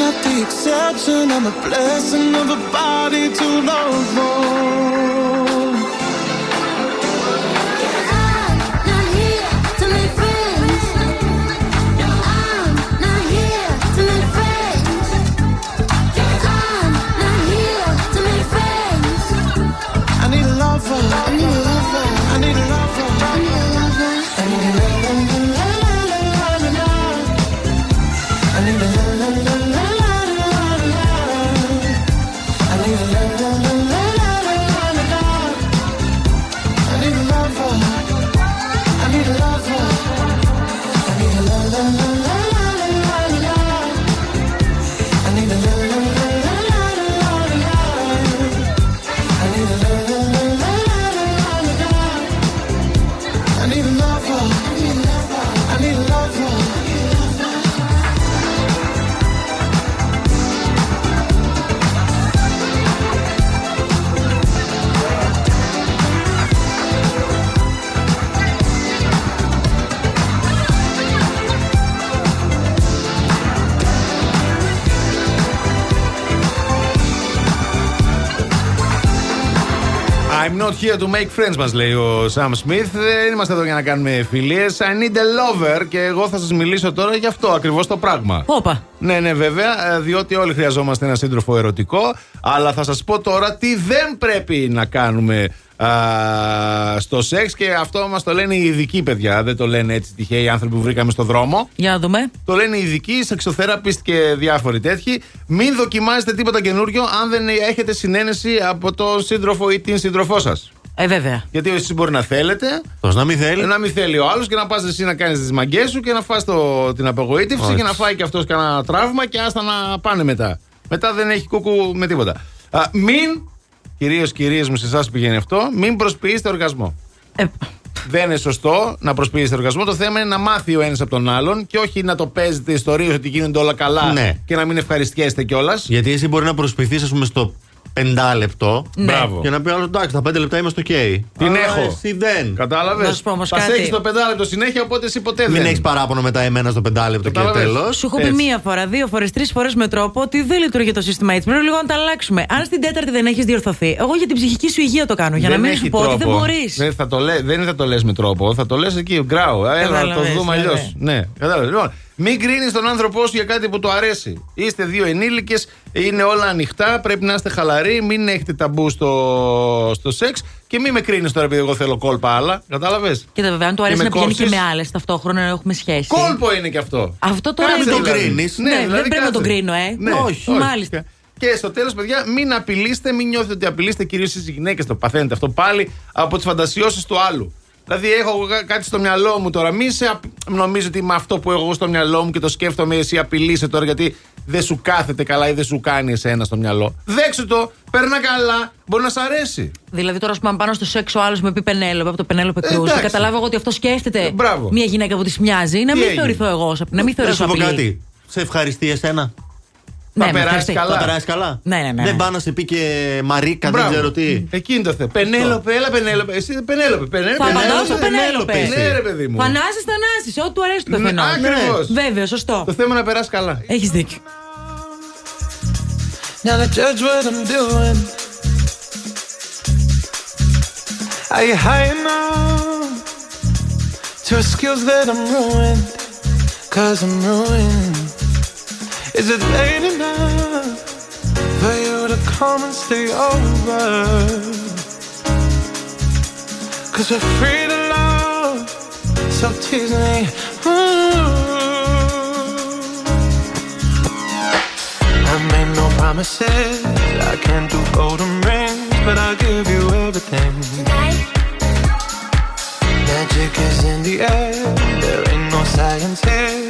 Not the exception, I'm a blessing of a body to love on. Not here to make friends, μας λέει ο Sam Smith. Δεν είμαστε εδώ για να κάνουμε φιλίες. I need a lover και εγώ θα σας μιλήσω τώρα για αυτό ακριβώς το πράγμα. Όπα. Ναι, ναι, βέβαια, ε, διότι όλοι χρειαζόμαστε ένα σύντροφο ερωτικό. Αλλά θα σας πω τώρα τι δεν πρέπει να κάνουμε α, στο σεξ και αυτό μας το λένε οι ειδικοί παιδιά. Δεν το λένε έτσι τυχαίοι άνθρωποι που βρήκαμε στο δρόμο. Για να δούμε. Το λένε οι ειδικοί, σεξοθεραπιστ και διάφοροι τέτοιοι. Μην δοκιμάζετε τίποτα καινούριο αν δεν έχετε συνένεση από τον σύντροφο ή την σύντροφό σας. Ε, βέβαια. Γιατί εσείς μπορεί να θέλετε. Πώς να μην θέλει; Να μην θέλει ο άλλος και να πας εσύ να κάνεις τις μαγκές σου και να φας το, την απογοήτευση Όχι. και να φάει και αυτός κανένα τραύμα και άστα να πάνε μετά. Μετά δεν έχει κούκου με τίποτα. Α, μην, κυρίω κυρίες μου, σε εσάς πηγαίνει αυτό, μην προσποιήσετε οργασμό. Ε, Δεν είναι σωστό να προσποιήσετε οργασμό. Το θέμα είναι να μάθει ο ένας από τον άλλον και όχι να το παίζετε ιστορίες ότι γίνονται όλα καλά Ναι. και να μην ευχαριστιέστε κιόλας. Γιατί εσύ μπορεί να προσποιηθείς, ας πούμε, στο πεντάλεπτο. Ναι. Μπράβο. Και να πει άλλο εντάξει, τα πέντε λεπτά είμαστε OK. Την Αλλά έχω. Εσύ δεν. Κατάλαβες; Να σου πω όμως Θα κάτι. έχεις το πεντάλεπτο συνέχεια, οπότε εσύ ποτέ Μην δεν. έχεις παράπονο μετά εμένα στο πεντάλεπτο και Κατάλαβες; τέλος. Σου έχω πει Έτσι. μία φορά, δύο φορές, τρεις φορές με τρόπο ότι δεν λειτουργεί το σύστημα έτσι. Πρέπει λίγο να τα αλλάξουμε. Αν στην τέταρτη δεν έχεις διορθωθεί, εγώ για την ψυχική σου υγεία το κάνω. Για να Δεν μην έχει σου πω ότι δεν τρόπο. μπορείς. Δεν, θα το λέ, δεν θα το λες με τρόπο, θα το λες εκεί, γκράου. Έλα να το Κατάλαβες, δούμε αλλιώς. βέβαια. Ναι, κατάλαβες. Λοιπόν, μην κρίνεις τον άνθρωπό σου για κάτι που του αρέσει. Είστε δύο ενήλικες, είναι όλα ανοιχτά, πρέπει να είστε χαλαροί, μην έχετε ταμπού στο, στο σεξ και μην με κρίνεις τώρα επειδή εγώ θέλω κόλπα άλλα. Κατάλαβες; Κοίτα, βέβαια, αν του αρέσει με να πηγαίνει και κόψεις. με άλλες ταυτόχρονα να έχουμε σχέση. Κόλπο είναι και αυτό. Αυτό τώρα Κάτσε είναι το δηλαδή. κρίνεις. Ναι, δεν δηλαδή πρέπει να τον κάτσε. κρίνω, ε. Ναι, όχι, μάλιστα. Και στο τέλος, παιδιά, μην απειλείστε, μην νιώθετε ότι απειλείστε κυρίως οι γυναίκες. Το παθαίνετε αυτό πάλι από τις φαντασιώσεις του άλλου. Δηλαδή, έχω εγώ κά- κάτι στο μυαλό μου τώρα. Μην σε απ... νομίζω ότι με αυτό που έχω εγώ στο μυαλό μου και το σκέφτομαι, εσύ απειλείσαι τώρα γιατί δεν σου κάθεται καλά ή δεν σου κάνει εσένα στο μυαλό. Δέξου το, περνά καλά, μπορεί να σ' αρέσει. Δηλαδή, τώρα, ας πούμε, αν πάνω στο σεξ ο άλλος με πει Πενέλοπε από το Πενέλοπε Ε, Κρούζ και εντάξει. καταλάβω εγώ ότι αυτό σκέφτεται Ε, μπράβο. μια γυναίκα που της μοιάζει, να Τι μην έγινε; θεωρηθώ εγώ, ως- να μην Να θεωρήσω σου πω απειλή. κάτι. Σε ευχαριστεί εσένα; Ναι, Θα με περάσει ευχαριστεί. καλά. Θα περάσει καλά. Ναι, ναι, ναι. Δεν πάει να σε πει και Μαρίκα, δεν Μπράβο. ξέρω τι. Εκείνη το θέμα. Πενέλοπε, έλα Πενέλοπε. Εσύ Πενέλοπε. Πενέλοπε. Θα απαντάω στο Πενέλοπε, Πενέλοπε. εσύ. Ναι, ρε παιδί μου. Θανάσης, Θανάσης, ό,τι του αρέσει του Ναι, καθενό. ακριβώς. Βέβαιο, σωστό. Το θέμα είναι να περάσει καλά. Έχεις δίκιο. Now to judge what I'm doing. Are you high enough to skills that I'm ruined? Cause I'm ruined. Is it late enough for you to come and stay over? Cause we're free to love, so tease me. Ooh. I made no promises, I can't do golden rings, but I'll give you everything. Tonight. Magic is in the air, there ain't no science here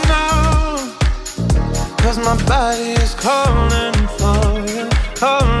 Cause my body is calling for you, calling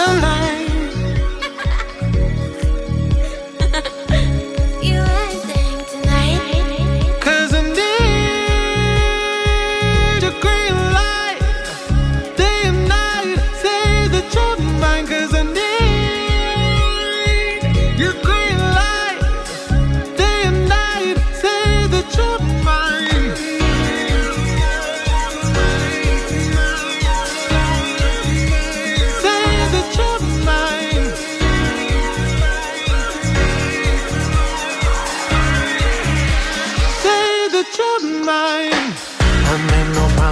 the night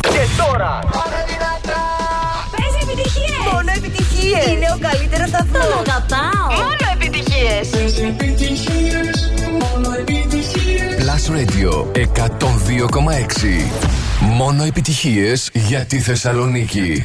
Και τώρα. Παίζει επιτυχίες. Μόνο επιτυχίες. Είναι ο καλύτερος σταθμός. Τον αγαπάω. Μόνο επιτυχίες. Plus Radio 102,6. Μόνο επιτυχίες για τη Θεσσαλονίκη.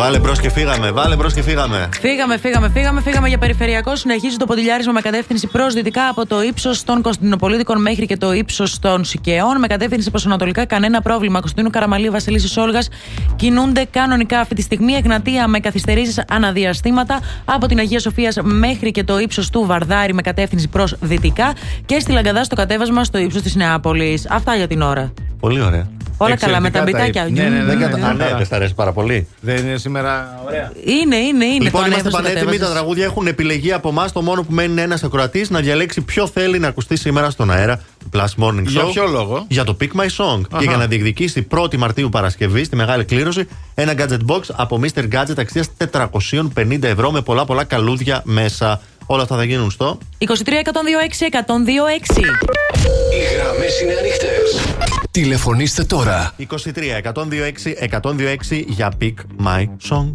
Βάλε μπρος και φύγαμε, βάλε μπρος και φύγαμε. Φύγαμε, φύγαμε, φύγαμε, φύγαμε για περιφερειακό. Συνεχίζει το ποντιλιάρισμα με κατεύθυνση προς δυτικά από το ύψος των Κωνσταντινοπολίτικων μέχρι και το ύψος των Σικαιών. Με κατεύθυνση προς ανατολικά, κανένα πρόβλημα. Κωνσταντίνου Καραμαλή, Βασιλίση Όλγας κινούνται κανονικά αυτή τη στιγμή. Εγνατία με καθυστερήσεις αναδιαστήματα από την Αγία Σοφίας μέχρι και το ύψος του Βαρδάρη με κατεύθυνση προς δυτικά. Και στη Λαγκαδά στο κατέβασμα στο ύψος της Νεάπολης. Αυτά για την ώρα. Πολύ ωραία. Όλα καλά με τα μπιτάκια. Ναι, ναι, ναι, Δεν ναι, κατα- ναι, Α, ναι, ναι. δεν σ' αρέσει πάρα πολύ. Δεν είναι σήμερα ωραία. Είναι, είναι, είναι. Λοιπόν, το είμαστε ανέβασε, το πανέτοιμοι. Τα κατέβασες. τραγούδια έχουν επιλεγεί από εμάς. Το μόνο που μένει είναι ένας ακροατής να διαλέξει ποιο θέλει να ακουστεί σήμερα στον αέρα του Plus Morning Show. Για ποιο λόγο; Για το Pick My Song. Αχα. Και για να διεκδικήσει 1η Μαρτίου Παρασκευή στη μεγάλη κλήρωση ένα gadget box από Mr. Gadget αξίας 450 ευρώ με πολλά πολλά καλούδια μέσα. Όλα αυτά θα γίνουν στο. 23 126 126. Οι γραμμές είναι ανοιχτές. Τηλεφωνήστε τώρα. 23 126 126 για Pick My Song.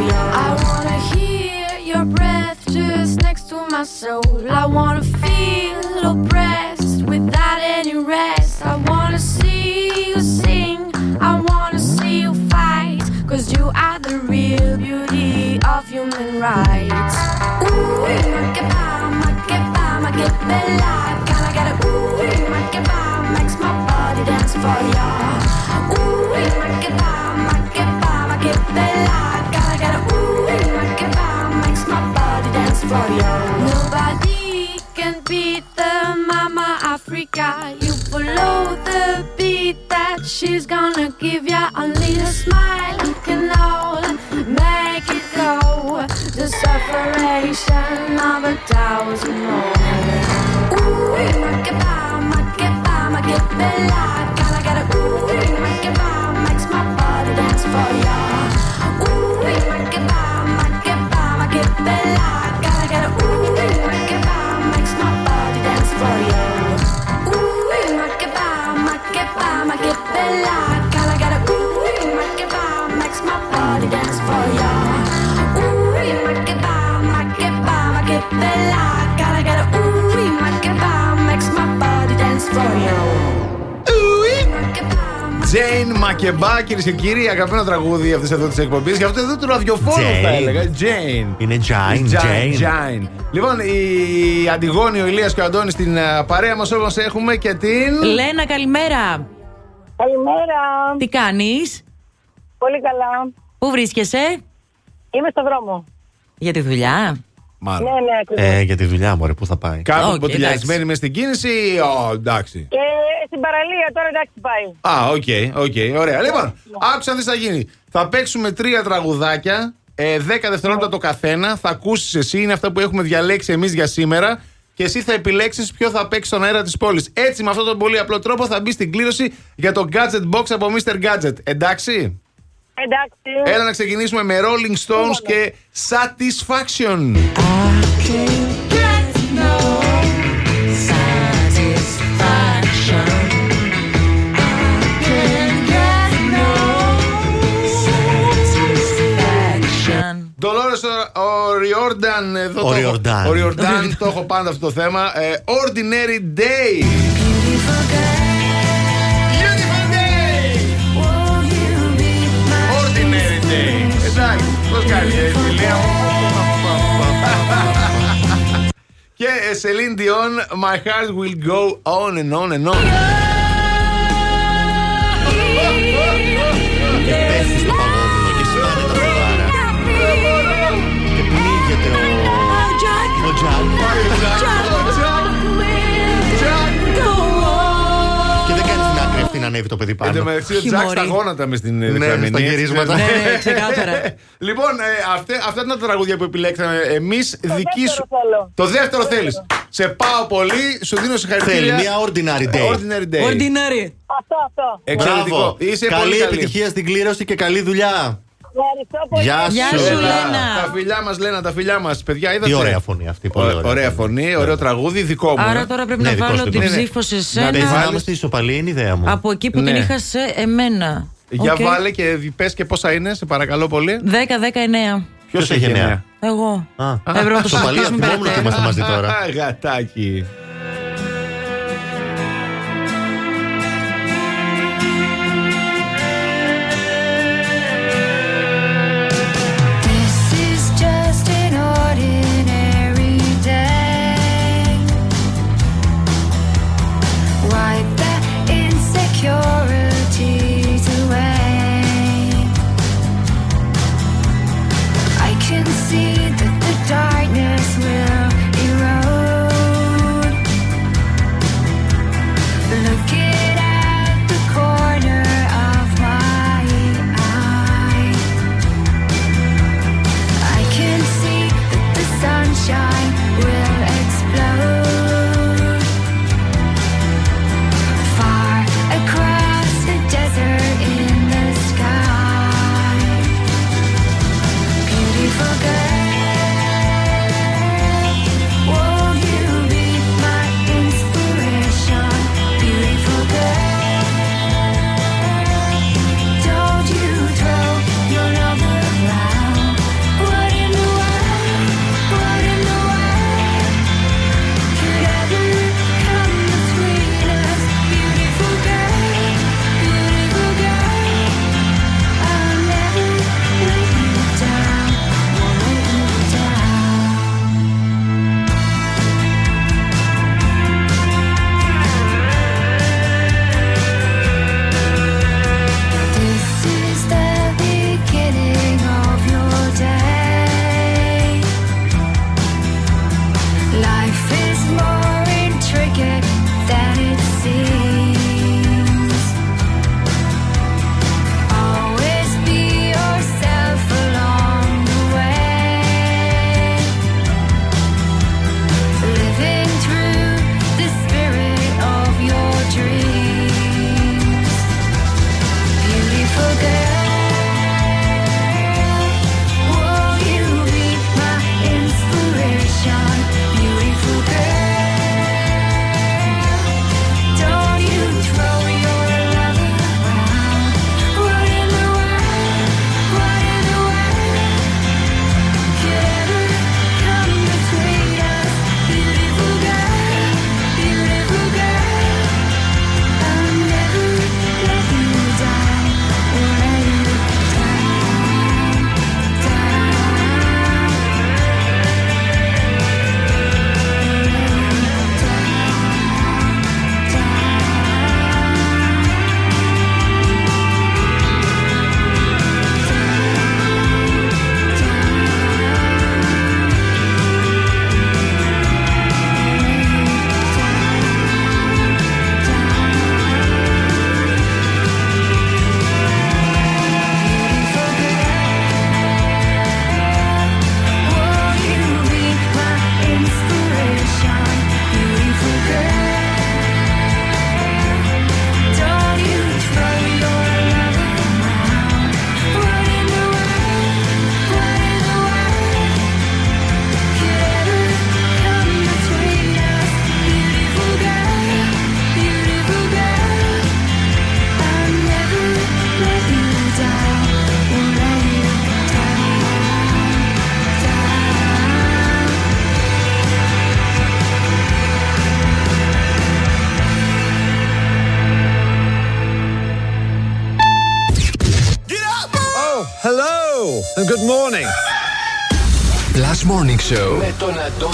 yeah. Κυρίες και κύριοι, αγαπημένο τραγούδι αυτής εδώ της εκπομπής. Γι' αυτό εδώ του ραδιοφώνου Jane. θα έλεγα. Jane. Είναι Jane, Jane. Jane. Jane. Λοιπόν, η Αντιγόνη, ο Ηλίας και ο Αντώνης στην α, παρέα μας όμως έχουμε και την. Λένα, καλημέρα. Καλημέρα. Τι κάνεις; Πολύ καλά. Πού βρίσκεσαι, Είμαι στο δρόμο. για τη δουλειά; Ναι, ναι, ακριβώς. Ε, για τη δουλειά μου, πού θα πάει; Κάπου Οκ, μποτιλιασμένη μες στην κίνηση. Ω, εντάξει. Και στην παραλία τώρα εντάξει πάει. Α, OK, OK, ωραία. Λοιπόν, άκουσα τι θα γίνει. Θα παίξουμε τρία τραγουδάκια, ε, 10 δευτερόλεπτα το καθένα. Θα ακούσεις εσύ, είναι αυτά που έχουμε διαλέξει εμείς για σήμερα. Και εσύ θα επιλέξεις ποιο θα παίξει στον αέρα της πόλης. Έτσι, με αυτόν τον πολύ απλό τρόπο θα μπεις στην κλήρωση για το Gadget Box από Mr. Gadget. Εντάξει; Εντάξει. Έλα να ξεκινήσουμε με Rolling Stones και Satisfaction. Dolores O'Riordan εδώ Ο το έχω- Riordan. Ο Riordan, το έχω πάντα αυτό το θέμα. Ε, Ordinary Day. Ordinary Day. Εντάξει, πώς κάνεις ε, φιλία μου. Και ε, Celine Dion, My Heart Will Go On and On and On. Τζακ. Και δεν κάνει την άκρη αυτή να ανέβει το παιδί πάνω. Εν τω μεταξύ, ο Τζακ στα γόνατα μες στην ε, Ναι, δεξαμενή, στα έτσι, γυρίσματα. ναι. Ναι, ναι, ξεκάθαρα. λοιπόν, ε, αυτέ- αυτά είναι τα τραγούδια που επιλέξαμε εμείς. Δική σου. θέλω. Το δεύτερο θέλεις. Σε πάω πολύ, σου δίνω συγχαρητήρια. Θέλει μια ordinary day. Ordinary day. Ordinary. Αυτό, αυτό. Εξαιρετικό. Μπράβο. Είσαι καλή πολύ καλή. επιτυχία στην κλήρωση και καλή δουλειά. Ευχαριστώ πολύ. Γεια σου, Γεια σου, Λένα. Λένα. Τα φιλιά μας, Λένα, τα φιλιά μας. Παιδιά, είδατε; Τι ωραία φωνή αυτή. Πολύ Ω- ωραία. ωραία φωνή, ωραίο τραγούδι, δικό μου. Άρα ε. τώρα πρέπει Ναι, να δικός βάλω του την είναι. ψήφο σε Να σένα. παίζει να είμαστε ισοπαλή είναι η ιδέα μου. Από εκεί που την Ναι. είχα σε εμένα. Για Οκ. βάλε και πες και πόσα είναι, σε παρακαλώ πολύ. 10-19. Ποιος Ποιος έχει εννέα; Εγώ. Α, Έπρεπε να το ισοπαλία, συζητήσουμε θυμόμουν ότι περαιτέρω. είμαστε μαζί τώρα. Α, Γατάκι.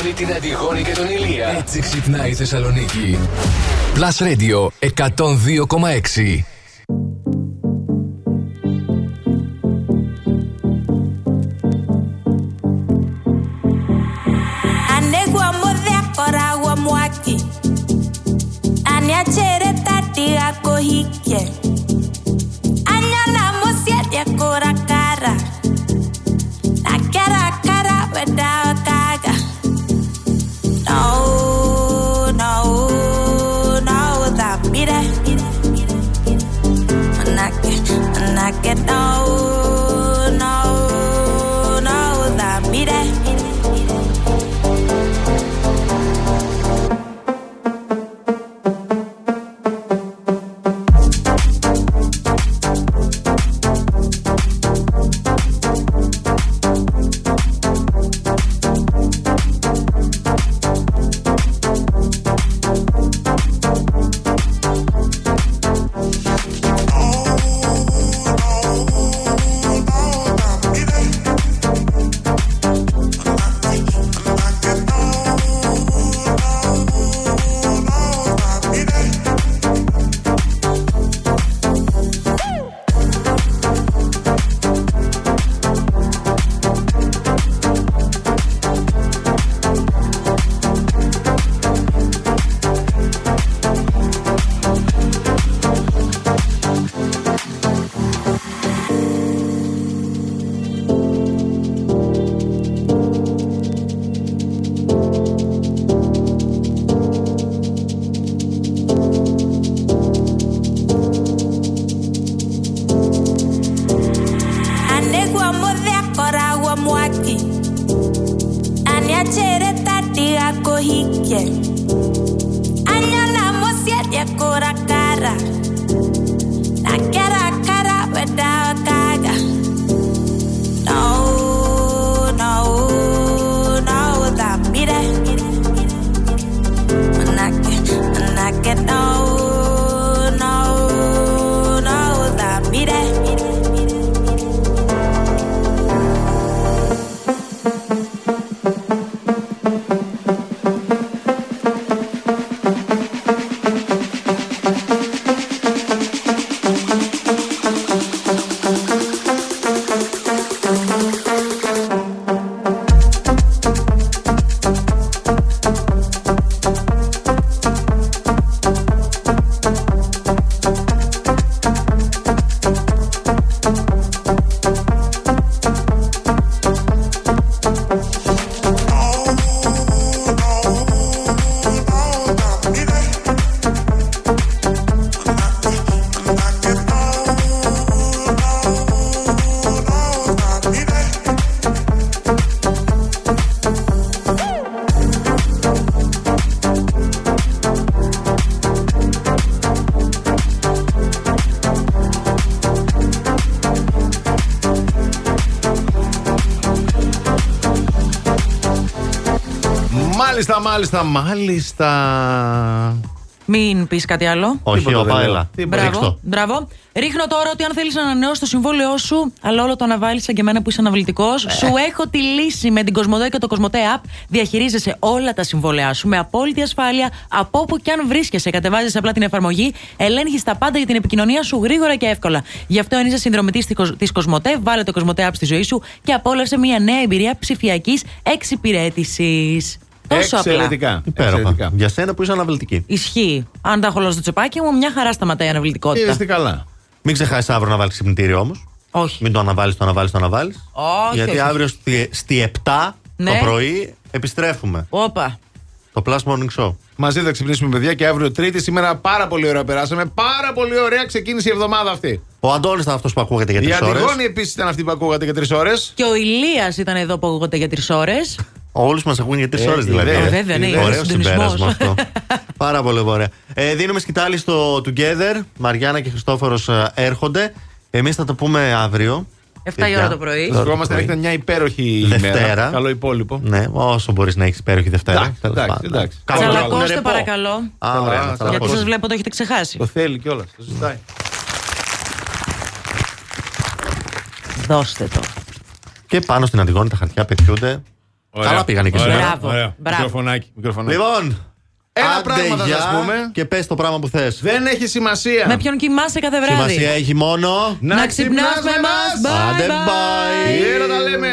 Τον Αντώνη, την Αντιγόνη και τον Ηλία. Έτσι ξυπνάει η Θεσσαλονίκη. Plus Radio 102,6. Μάλιστα, μάλιστα, μάλιστα. Μην πεις κάτι άλλο. Όχι, Τίποτα όπα, δεν λέω. έλα. Τίποτα. Μπράβο, μπράβο. Ρίχνω τώρα ότι αν θέλεις να ανανεώσει το συμβόλαιό σου, αλλά όλο το αναβάλεις σαν και εμένα που είσαι αναβλητικός, σου έχω τη λύση με την Κοσμοτέ και το Κοσμοτέ App. Διαχειρίζεσαι όλα τα συμβόλαιά σου με απόλυτη ασφάλεια από όπου και αν βρίσκεσαι. Κατεβάζει απλά την εφαρμογή, ελέγχεις τα πάντα για την επικοινωνία σου γρήγορα και εύκολα. Γι' αυτό, αν είσαι συνδρομητής της Κοσμοτέ, βάλε το Κοσμοτέ App στη ζωή σου και απόλαυσε μια νέα εμπειρία ψηφιακής εξυπηρέτησης. Τόσο απλά. Εξαιρετικά. Υπέροχα. Εξαιρετικά. Για σένα που είσαι αναβλητική. Ισχύει. Αν τα έχω όλα στο τσεπάκι μου, μια χαρά σταματάει η αναβλητικότητα. Είστε καλά. Μην ξεχάσεις αύριο να βάλεις ξυπνητήριο όμως. Όχι. Μην το αναβάλεις, το αναβάλεις, το αναβάλεις. Όχι, Γιατί όχι. αύριο στη, στη 7 Ναι. το πρωί επιστρέφουμε. Όπα. Το Plus Morning Show. Μαζί θα ξυπνήσουμε, παιδιά, και αύριο Τρίτη. Σήμερα πάρα πολύ ωραία περάσαμε. Πάρα πολύ ωραία ξεκίνησε η εβδομάδα αυτή. Ο Αντώνης ήταν αυτός που ακούγεται για Η τρεις ώρες. Αντιγόνη επίσης ήταν αυτή που ακούγατε για τρεις ώρες. Και ο Ηλίας ήταν εδώ που ακούγονται για τρεις ώρες. Όλους μας ακούνε για τρεις Ε, ώρες δηλαδή. ιδέα. Ε, βέβαια, ναι, είναι Ωραίο συντονισμός. συμπέρασμα αυτό. Πάρα πολύ ωραία. Ε, δίνουμε σκητάλη στο Together. Μαριάννα και Χριστόφορος έρχονται. Εμείς θα το πούμε αύριο. 7 η ώρα το πρωί. Τώρα το Ευχόμαστε να πρωί. έχετε μια υπέροχη Δευτέρα. ημέρα. Καλό υπόλοιπο. Ναι, όσο μπορείς να έχεις υπέροχη Δευτέρα. Εντάξει, Τέλος εντάξει, πάντων. εντάξει. Καλό να ακούνε Τσαλακώστε ρεπό. παρακαλώ. Α, ωραία, να Γιατί Γιατί τσαλακώσουμε. σας βλέπω το έχετε ξεχάσει. Το θέλει κιόλας. Το ζητάει. Δώστε το. Και πάνω στην Αντιγόνη τα χαρτιά πετιούνται. Ωραία. Καλά πήγανε και Ωραία. σήμερα. Μπράβο. Ωραία. Μπράβο. Μικροφωνάκι, μικροφωνάκι. Λοιπόν, Ένα άντε πράγμα θα γεια σας πούμε. Και πες το πράγμα που θες. Δεν έχει σημασία. Με ποιον κοιμάσαι κάθε βράδυ; Σημασία έχει μόνο. Να ξυπνάς με εμάς. Bye, Άντε, bye. bye. Ήρα τα λέμε.